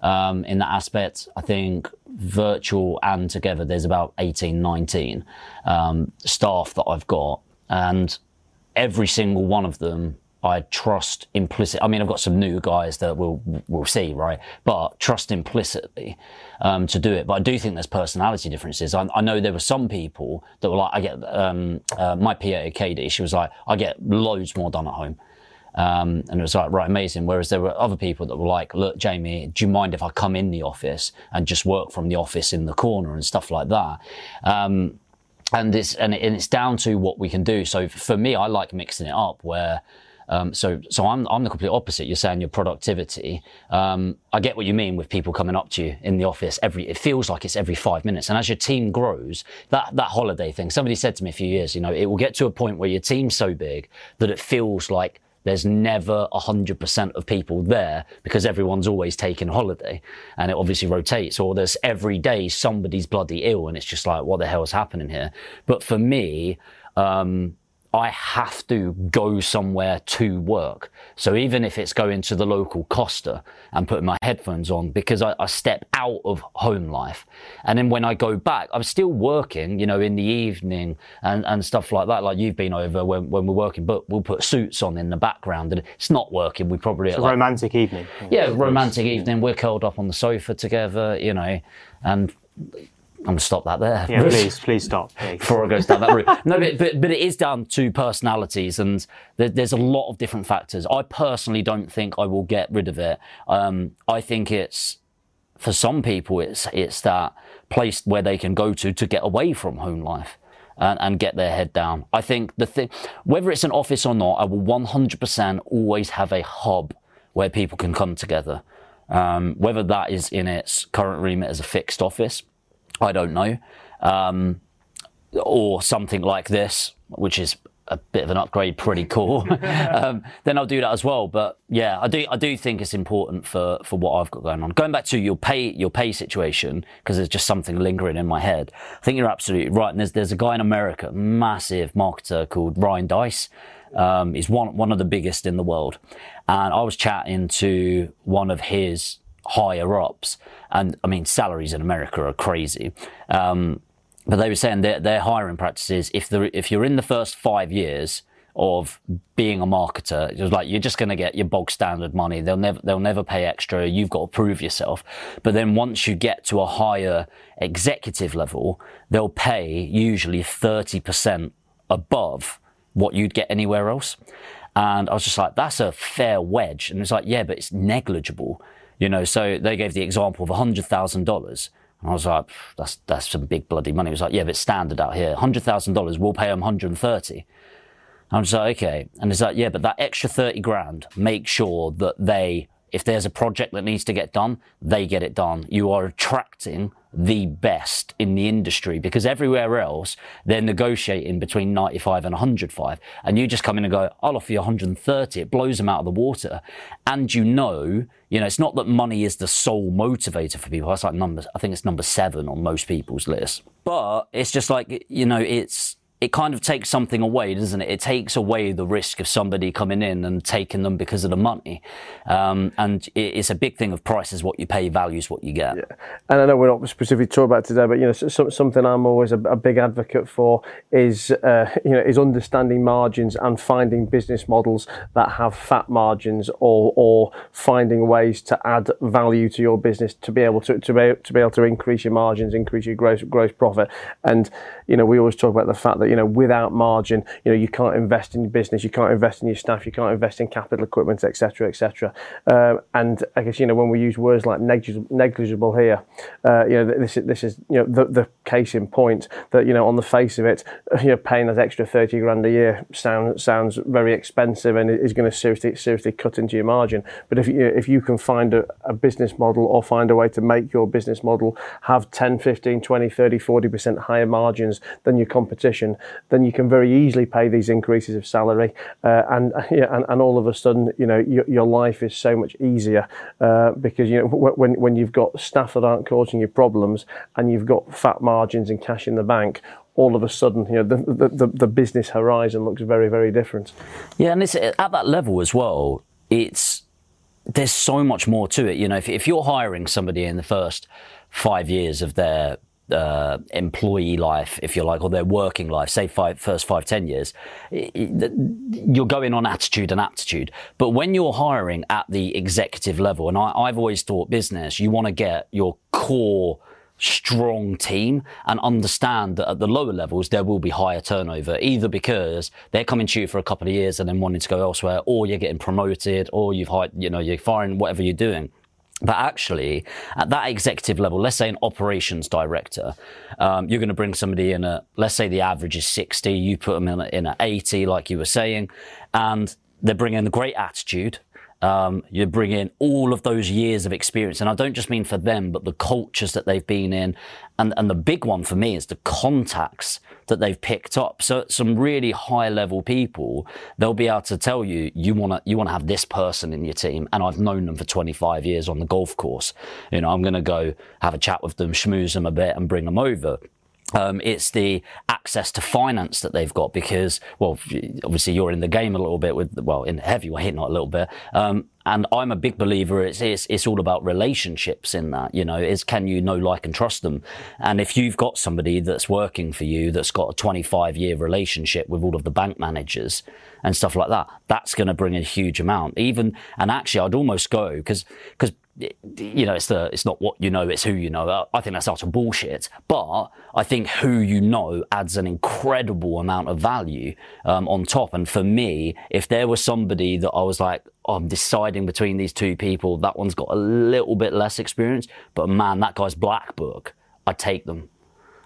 Speaker 3: um, in that aspect. I think virtual and together, there's about 18, 19 um, staff that I've got, and every single one of them I trust implicit. I mean, I've got some new guys that we'll we'll see, right? But trust implicitly um, to do it. But I do think there's personality differences. I, I know there were some people that were like, I get um, uh, my PA at Katie. She was like, I get loads more done at home. Um, and it was like, right, amazing. Whereas there were other people that were like, look, Jamie, do you mind if I come in the office and just work from the office in the corner and stuff like that? Um, and it's and, it, and it's down to what we can do. So for me, I like mixing it up where Um, so, so I'm, I'm the complete opposite. You're saying your productivity. Um, I get what you mean with people coming up to you in the office every, it feels like it's every five minutes. And as your team grows, that, that holiday thing, somebody said to me a few years, you know, it will get to a point where your team's so big that it feels like there's never 100% of people there because everyone's always taking holiday and it obviously rotates or there's every day somebody's bloody ill and it's just like what the hell is happening here but for me um, I have to go somewhere to work. So even if it's going to the local Costa and putting my headphones on because I, I, step out of home life. And then when I go back, I'm still working, you know, in the evening and, and stuff like that, like you've been over when, when we're working, but we'll put suits on in the background and it's not working. We probably...
Speaker 4: It's
Speaker 3: a
Speaker 4: like, romantic evening.
Speaker 3: Yeah, romantic evening. We're curled up on the sofa together, you know, and I'm going to stop that there.
Speaker 4: Yeah, please, please stop.
Speaker 3: Before it goes down that route. No, but, but, but, it is down to personalities and there, there's a lot of different factors. I personally don't think I will get rid of it. Um, I think it's, for some people, it's, it's that place where they can go to to get away from home life. And, and get their head down. I think the thing, whether it's an office or not, I will 100% always have a hub where people can come together. Um, whether that is in its current remit as a fixed office, I don't know. Um, or something like this, which is a bit of an upgrade, pretty cool. um, then I'll do that as well. But yeah, I do I do think it's important for for what I've got going on. Going back to your pay your pay situation because there's just something lingering in my head. I think you're absolutely right. And there's there's a guy in America, massive marketer called Ryan Deiss. Um, he's one one of the biggest in the world, and I was chatting to one of his higher ups. And I mean, salaries in America are crazy. Um, but they were saying their hiring practices, if if you're in the first five years of being a marketer, it was like you're just going to get your bog standard money. They'll never they'll never pay extra. You've got to prove yourself. But then once you get to a higher executive level, they'll pay usually thirty percent above what you'd get anywhere else. And I was just like, that's a fair wedge. And it's like, yeah, but it's negligible. You know, so they gave the example of $100,000. And I was like, that's, that's some big bloody money. It was like, yeah, but standard out here. $100,000, we'll pay them 130. I was like, okay. And it's like, yeah, but that extra 30 grand, make sure that they if there's a project that needs to get done, they get it done. You are attracting the best in the industry because everywhere else they're negotiating between 95 and 105 and you just come in and go I'll offer you 130 it blows them out of the water. And you know you know it's not that money is the sole motivator for people. That's like number I think it's number 7 on most people's list. But it's just like you know it's it kind of takes something away, doesn't it? It takes away the risk of somebody coming in and taking them because of the money. Um, and it's a big thing of price is what you pay, value is what you get.
Speaker 2: Yeah. And I know we're not specifically talking about today, but you know, so, something I'm always a, a, big advocate for is uh, you know is understanding margins and finding business models that have fat margins, or or finding ways to add value to your business to be able to to be, to be able to increase your margins, increase your gross gross profit. And you know, we always talk about the fact that you know, without margin, you know, you can't invest in your business, you can't invest in your staff, you can't invest in capital equipment, etc., etc. Um, and I guess you know when we use words like negligible, here, uh, you know, this is this is you know the, the case in point that you know on the face of it, you know, paying that extra thirty grand a year sounds sounds very expensive and is going to seriously seriously cut into your margin. But if you if you can find a, a business model or find a way to make your business model have 10, 15, 20, 30, 40 percent higher margins than your competition, then you can very easily pay these increases of salary, uh, and, yeah, and and all of a sudden, you know, your, your life is so much easier uh, because you know when when you've got staff that aren't causing you problems and you've got fat margins and cash in the bank, all of a sudden, you know, the, the, the, business horizon looks very, very different.
Speaker 3: Yeah, and it's at that level as well. It's there's so much more to it. You know, if, if you're hiring somebody in the first five years of their uh, employee life, if you like, or their working life, say five, first five, ten years, you're going on attitude and aptitude. But when you're hiring at the executive level, and I, I've always thought business, you want to get your core strong team and understand that at the lower levels there will be higher turnover either because they're coming to you for a couple of years and then wanting to go elsewhere or you're getting promoted or you've hired you know you're firing whatever you're doing but actually, at that executive level, let's say an operations director, um, you're going to bring somebody in at, let's say the average is 60, you put them in at, in at 80, like you were saying, and they're bringing a great attitude. Um, you bring in all of those years of experience. And I don't just mean for them, but the cultures that they've been in. And, and the big one for me is the contacts that they've picked up. So some really high level people, they'll be able to tell you, you want to, you want to have this person in your team. And I've known them for 25 years on the golf course. You know, I'm going to go have a chat with them, schmooze them a bit and bring them over. Um, it's the access to finance that they've got because, well, obviously you're in the game a little bit with, well, in heavyweight, not a little bit. Um, and I'm a big believer. It's, it's, it's all about relationships in that, you know, is can you know, like and trust them? And if you've got somebody that's working for you that's got a 25 year relationship with all of the bank managers and stuff like that, that's going to bring a huge amount. Even, and actually I'd almost go because, because you know, it's the it's not what you know, it's who you know. I think that's utter bullshit. But I think who you know adds an incredible amount of value um, on top. And for me, if there was somebody that I was like, oh, I'm deciding between these two people, that one's got a little bit less experience, but man, that guy's black book, I'd take them.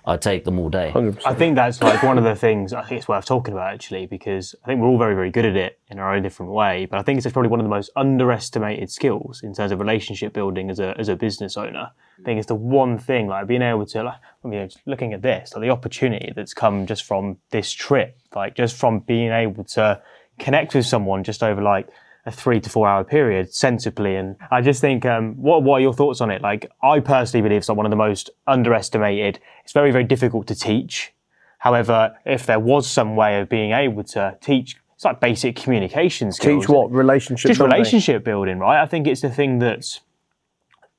Speaker 3: I'd take them all day.
Speaker 2: 100%.
Speaker 4: I think that's like one of the things I think it's worth talking about actually because I think we're all very, very good at it in our own different way. But I think it's probably one of the most underestimated skills in terms of relationship building as a as a business owner. I think it's the one thing like being able to like I mean, looking at this, like the opportunity that's come just from this trip, like just from being able to connect with someone just over like a three to four hour period sensibly. And I just think, um, what, what are your thoughts on it? Like, I personally believe it's like one of the most underestimated. It's very, very difficult to teach. However, if there was some way of being able to teach, it's like basic communication skills.
Speaker 2: Teach what? Relationship
Speaker 4: Just
Speaker 2: building.
Speaker 4: relationship building, right? I think it's the thing that's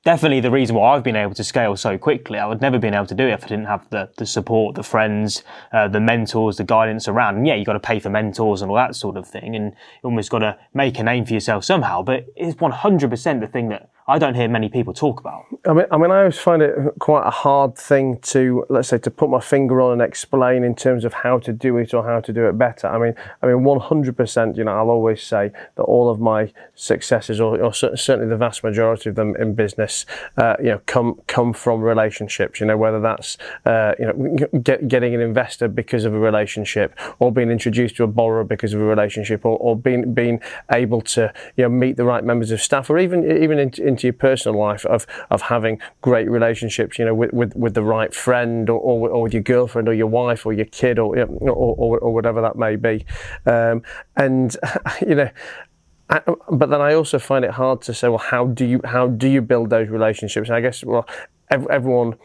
Speaker 4: definitely the reason why I've been able to scale so quickly. I would never been able to do it if I didn't have the, the support, the friends, uh, the mentors, the guidance around. And yeah, you got to pay for mentors and all that sort of thing. And you almost got to make a name for yourself somehow. But it's 100% the thing that I don't hear many people talk about.
Speaker 2: I mean, I mean, I always find it quite a hard thing to, let's say, to put my finger on and explain in terms of how to do it or how to do it better. I mean, I mean, one hundred percent. You know, I'll always say that all of my successes, or, or certainly the vast majority of them in business, uh, you know, come come from relationships. You know, whether that's uh, you know get, getting an investor because of a relationship, or being introduced to a borrower because of a relationship, or, or being being able to you know meet the right members of staff, or even even in, in into your personal life of of having great relationships, you know, with with, with the right friend or, or, or your girlfriend or your wife or your kid or or, or, or whatever that may be, um, and you know. I, but then I also find it hard to say, well, how do you how do you build those relationships? And I guess, well, everyone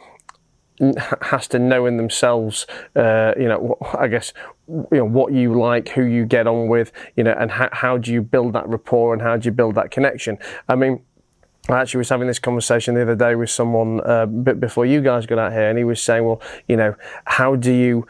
Speaker 2: has to know in themselves, uh, you know, I guess, you know, what you like, who you get on with, you know, and how, how do you build that rapport and how do you build that connection? I mean, I actually was having this conversation the other day with someone uh, a bit before you guys got out here, and he was saying, "Well, you know, how do you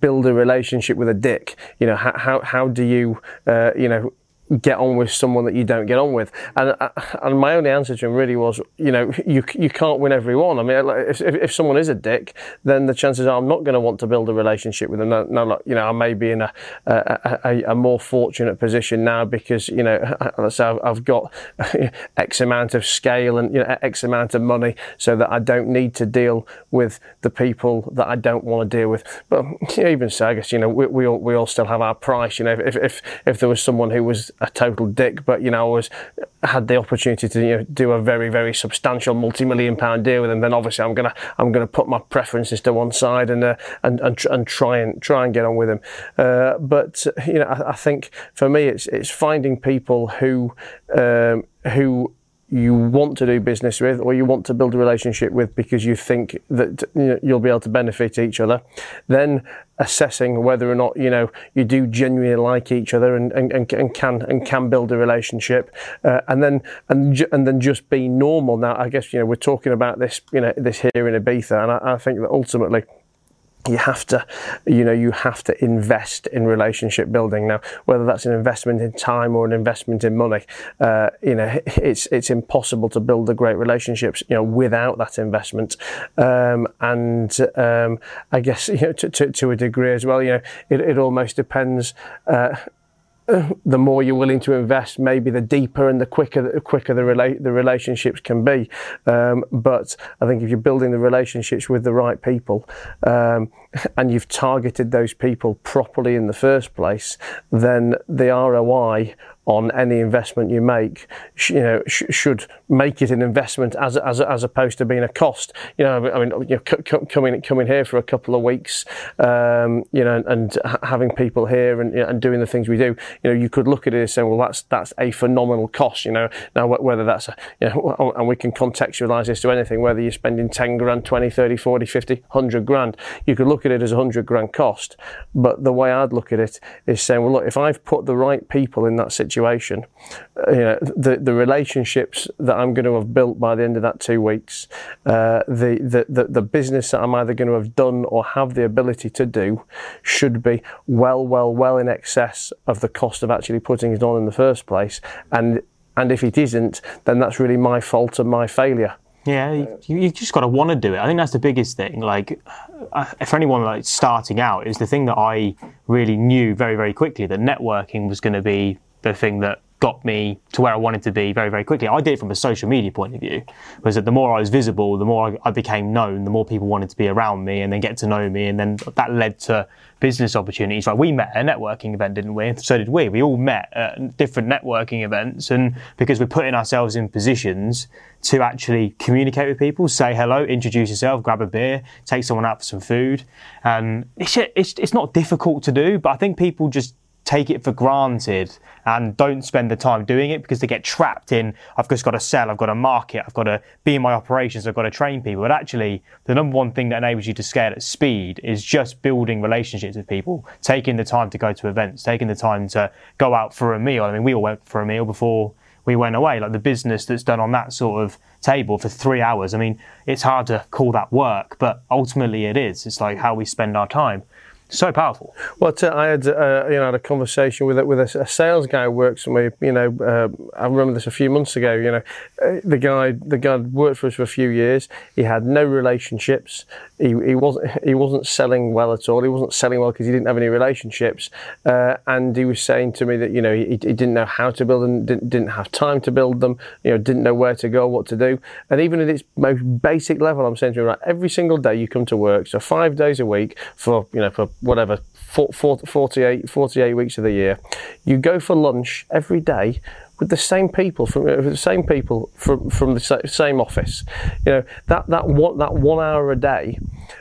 Speaker 2: build a relationship with a dick? You know, how how, how do you, uh, you know." Get on with someone that you don't get on with. And uh, and my only answer to him really was, you know, you you can't win everyone. I mean, if if, someone is a dick, then the chances are I'm not going to want to build a relationship with them. No, no you know, I may be in a a, a a, more fortunate position now because you know, let's say I've, got X amount of scale and you know X amount of money, so that I don't need to deal with the people that I don't want to deal with. But even so, I guess you know we, we all we all still have our price. You know, if if if there was someone who was a total dick, but you know, I was had the opportunity to you know, do a very very substantial multi-million pound deal with him. Then obviously I'm gonna I'm gonna put my preferences to one side and uh, and, and and try and try and get on with him. Uh, but you know, I, I, think for me it's it's finding people who um, who you want to do business with or you want to build a relationship with because you think that you will be able to benefit each other then assessing whether or not you know you do genuinely like each other and, and, and can and can build a relationship uh, and then and and then just be normal. Now i guess you know we're talking about this you know this here in ibiza and i, I think that ultimately you have to you know you have to invest in relationship building. Now whether that's an investment in time or an investment in money uh, you know it's it's impossible to build a great relationships you know without that investment. Um, and um, I guess you know to, to, to, a degree as well you know it, it almost depends uh, the more you're willing to invest, maybe the deeper and the quicker the quicker the relate the relationships can be. Um, but I think if you're building the relationships with the right people, um, and you've targeted those people properly in the first place, then the ROI on any investment you make, you know, sh- should make it an investment as, as, as opposed to being a cost. You know, I mean, you know, c- c- coming coming here for a couple of weeks, um, you know, and, and having people here and, you know, and doing the things we do, you know, you could look at it and say, well, that's that's a phenomenal cost. You know, now whether that's a, you know, and we can contextualize this to anything, whether you're spending 10 grand, 20, 30, 40, 50, 100 grand, you could look at it as a 100 grand cost. But the way I'd look at it is saying, well, look, if I've put the right people in that situation, situation, uh, you know, the, the relationships that I'm going to have built by the end of that two weeks, uh, the, the, the, the business that I'm either going to have done or have the ability to do should be well, well, well in excess of the cost of actually putting it on in the first place. And, and if it isn't, then that's really my fault and my failure.
Speaker 4: Yeah, you, you just got to want to do it. I think that's the biggest thing. Like, uh, for anyone like starting out, is the thing that I really knew very, very quickly that networking was going to be the thing that got me to where I wanted to be very, very quickly. I did it from a social media point of view, was that the more I was visible, the more I, became known, the more people wanted to be around me and then get to know me. And then that led to business opportunities. Like we met at a networking event, didn't we? So did we. We all met at different networking events. And because we're putting ourselves in positions to actually communicate with people, say hello, introduce yourself, grab a beer, take someone out for some food. And it's, it's, it's not difficult to do, but I think people just take it for granted and don't spend the time doing it because they get trapped in I've just got to sell, I've got to market, I've got to be in my operations, I've got to train people. But actually, the number one thing that enables you to scale at speed is just building relationships with people, taking the time to go to events, taking the time to go out for a meal. I mean, we all went for a meal before we went away. Like the business that's done on that sort of table for three hours. I mean, it's hard to call that work, but ultimately it is. It's like how we spend our time so powerful.
Speaker 2: Well, I had uh, you know had a conversation with a, with a, a, sales guy who works for me. You know, uh, I remember this a few months ago. You know, uh, the guy the guy worked for us for a few years. He had no relationships. He, he wasn't he wasn't selling well at all. He wasn't selling well because he didn't have any relationships. Uh, and he was saying to me that you know he, he didn't know how to build them, didn't, didn't have time to build them. You know, didn't know where to go, what to do. And even at its most basic level, I'm saying to him, right, every single day you come to work, so five days a week for you know for whatever, 48, 48 weeks of the year. You go for lunch every day with the same people from uh, the same people from from the same office. You know that that one that one hour a day.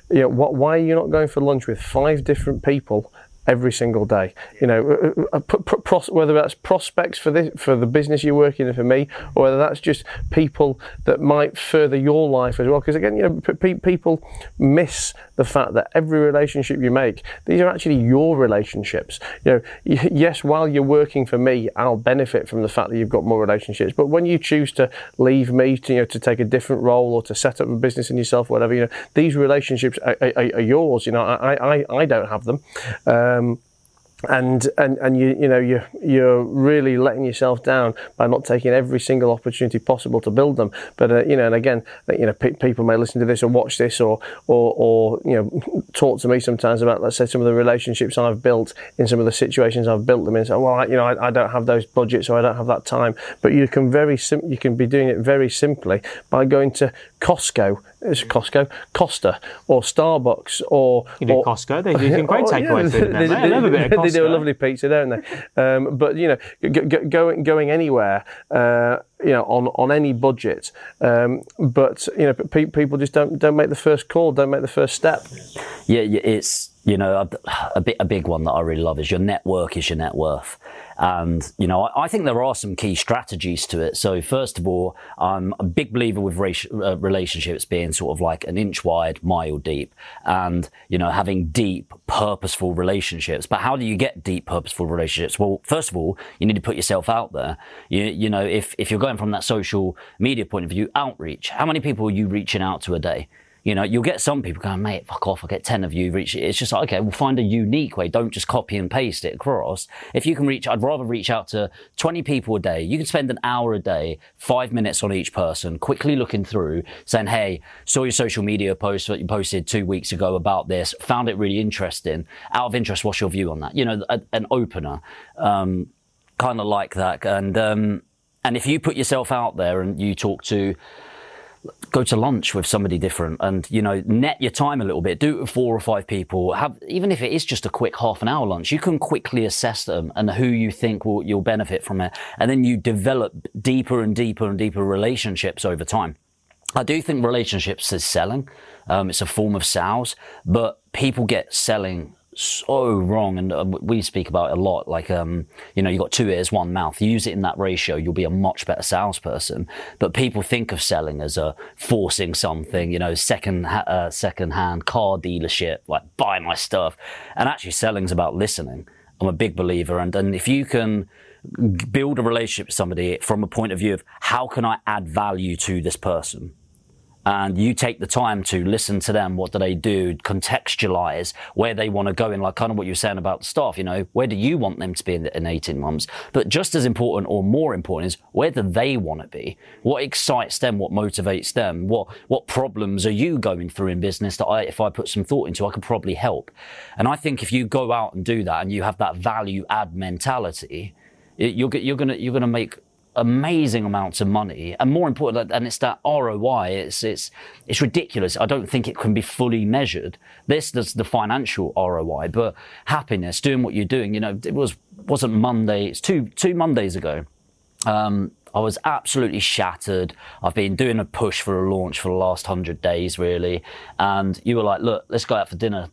Speaker 2: You know? Why are you not going for lunch with five different people every single day. You know, uh, uh, whether that's prospects for this for the business you're working in for me, or whether that's just people that might further your life as well. Because again, you know, people miss the fact that every relationship you make, these are actually your relationships. You know, yes, while you're working for me, I'll benefit from the fact that you've got more relationships. But when you choose to leave me, to, you know, to take a different role or to set up a business in yourself, whatever, you know, these relationships are, are, are yours. You know, I, I, I don't have them. Um, and and and you you know you you're really letting yourself down by not taking every single opportunity possible to build them. But uh, you know, and again, you know, pe- people may listen to this or watch this or or or you know, talk to me sometimes about let's say some of the relationships I've built in some of the situations I've built them in. So, well, I, you know, I, I don't have those budgets or I don't have that time. But you can very sim- you can be doing it very simply by going to Costco it's Costco, Costa, or Starbucks, or
Speaker 4: you do or, Costco. They do some great takeaway yeah, food. They, they, I love a bit of
Speaker 2: They do a lovely pizza, don't they? Um, but you know, g- g- going going anywhere. Uh, you know, on, on any budget, um, but you know, pe- people just don't don't make the first call, don't make the first step.
Speaker 3: Yeah, it's you know a, a, bit, a big one that I really love is your network is your net worth. And, you know, I, think there are some key strategies to it. So, first of all, I'm a big believer with uh, relationships being sort of like an inch wide, mile deep, and, you know, having deep, purposeful relationships. But how do you get deep, purposeful relationships? Well, first of all, you need to put yourself out there. You, you know, if, if you're going from that social media point of view, outreach, how many people are you reaching out to a day? You know, you'll get some people going, mate, fuck off. I get 10 of you reach it. It's just like, okay, we'll find a unique way. Don't just copy and paste it across. If you can reach, I'd rather reach out to 20 people a day. You can spend an hour a day, five minutes on each person, quickly looking through, saying, hey, saw your social media post that you posted two weeks ago about this, found it really interesting. Out of interest, what's your view on that? You know, a, an opener, um, kind of like that. And, um, and if you put yourself out there and you talk to go to lunch with somebody different and you know net your time a little bit. Do it with four or five people. Have even if it is just a quick half an hour lunch you can quickly assess them and who you think will you'll benefit from it. And then you develop deeper and deeper and deeper relationships over time. I do think relationships is selling. Um, it's a form of sales, but people get selling so wrong, and uh, we speak about a lot. Like, um, you know, you got two ears, one mouth. Use it in that ratio, you'll be a much better salesperson. But people think of selling as a forcing something. You know, second uh, second hand car dealership, like buy my stuff. And actually, selling's about listening. I'm a big believer, and and if you can build a relationship with somebody from a point of view of how can I add value to this person and you take the time to listen to them. What do they do? Contextualize where they want to go in, like kind of what you were saying about the staff. You know, where do you want them to be in, in 18 months? But just as important or more important is where do they want to be? What excites them? What motivates them? What, what problems are you going through in business that I, if I put some thought into, I could probably help? And I think if you go out and do that and you have that value add mentality, it, you're, you're gonna, you're gonna make amazing amounts of money, and more important, and it's that ROI. It's it's it's ridiculous. I don't think it can be fully measured. This does the financial ROI, but happiness, doing what you're doing. You know, it was wasn't Monday. It's two two Mondays ago. Um, I was absolutely shattered. I've been doing a push for a launch for the last hundred days, really. And you were like, "Look, let's go out for dinner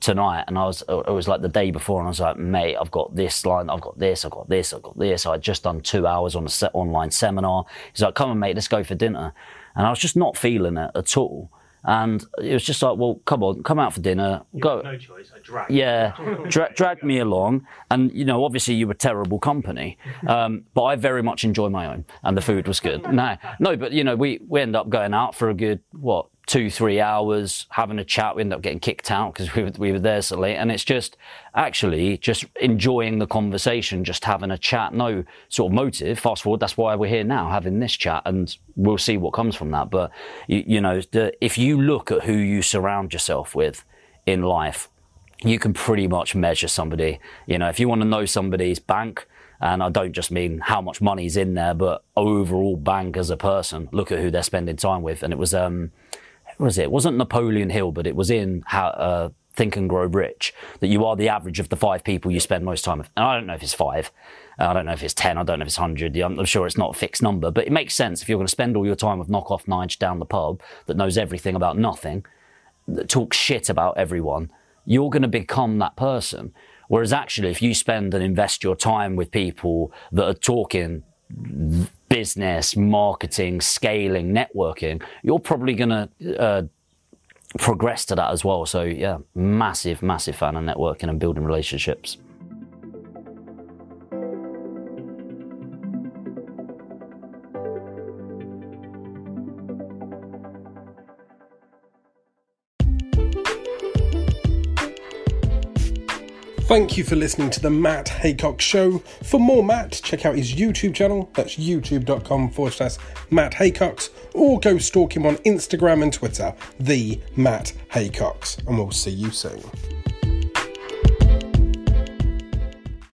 Speaker 3: tonight and I was it was like the day before and I was like mate I've got this line I've got this I've got this I've got this I'd just done two hours on a set online seminar he's like come on mate let's go for dinner and I was just not feeling it at all and it was just like well come on come out for dinner
Speaker 4: You
Speaker 3: go
Speaker 4: no choice. I dragged.
Speaker 3: yeah, dra- dragged me along, and you know, obviously you were terrible company, um, but I very much enjoy my own, and the food was good. No, no, but you know, we we end up going out for a good what two three hours having a chat. We end up getting kicked out because we were, we were there so late, and it's just actually just enjoying the conversation, just having a chat. No sort of motive. Fast forward, that's why we're here now, having this chat, and we'll see what comes from that. But you, you know, the, if you look at who you surround yourself with in life you can pretty much measure somebody. You know, if you want to know somebody's bank, and I don't just mean how much money's in there, but overall bank as a person, look at who they're spending time with. And it was, um, was it? It wasn't Napoleon Hill, but it was in how, uh, Think and Grow Rich, that you are the average of the five people you spend most time with. And I don't know if it's five. I don't know if it's 10. I don't know if it's 100. I'm, sure it's not a fixed number, but it makes sense if you're going to spend all your time with knockoff Nige down the pub that knows everything about nothing that talks shit about everyone, you're going to become that person. Whereas actually, if you spend and invest your time with people that are talking business, marketing, scaling, networking, you're probably going to uh, progress to that as well. So yeah, massive, massive fan of networking and building relationships.
Speaker 1: Thank you for listening to the Matt Haycox Show. For more Matt, check out his YouTube channel. That's youtube.com forward slash Matt Haycox. Or go stalk him on Instagram and Twitter, the Matt Haycox. And we'll see you soon.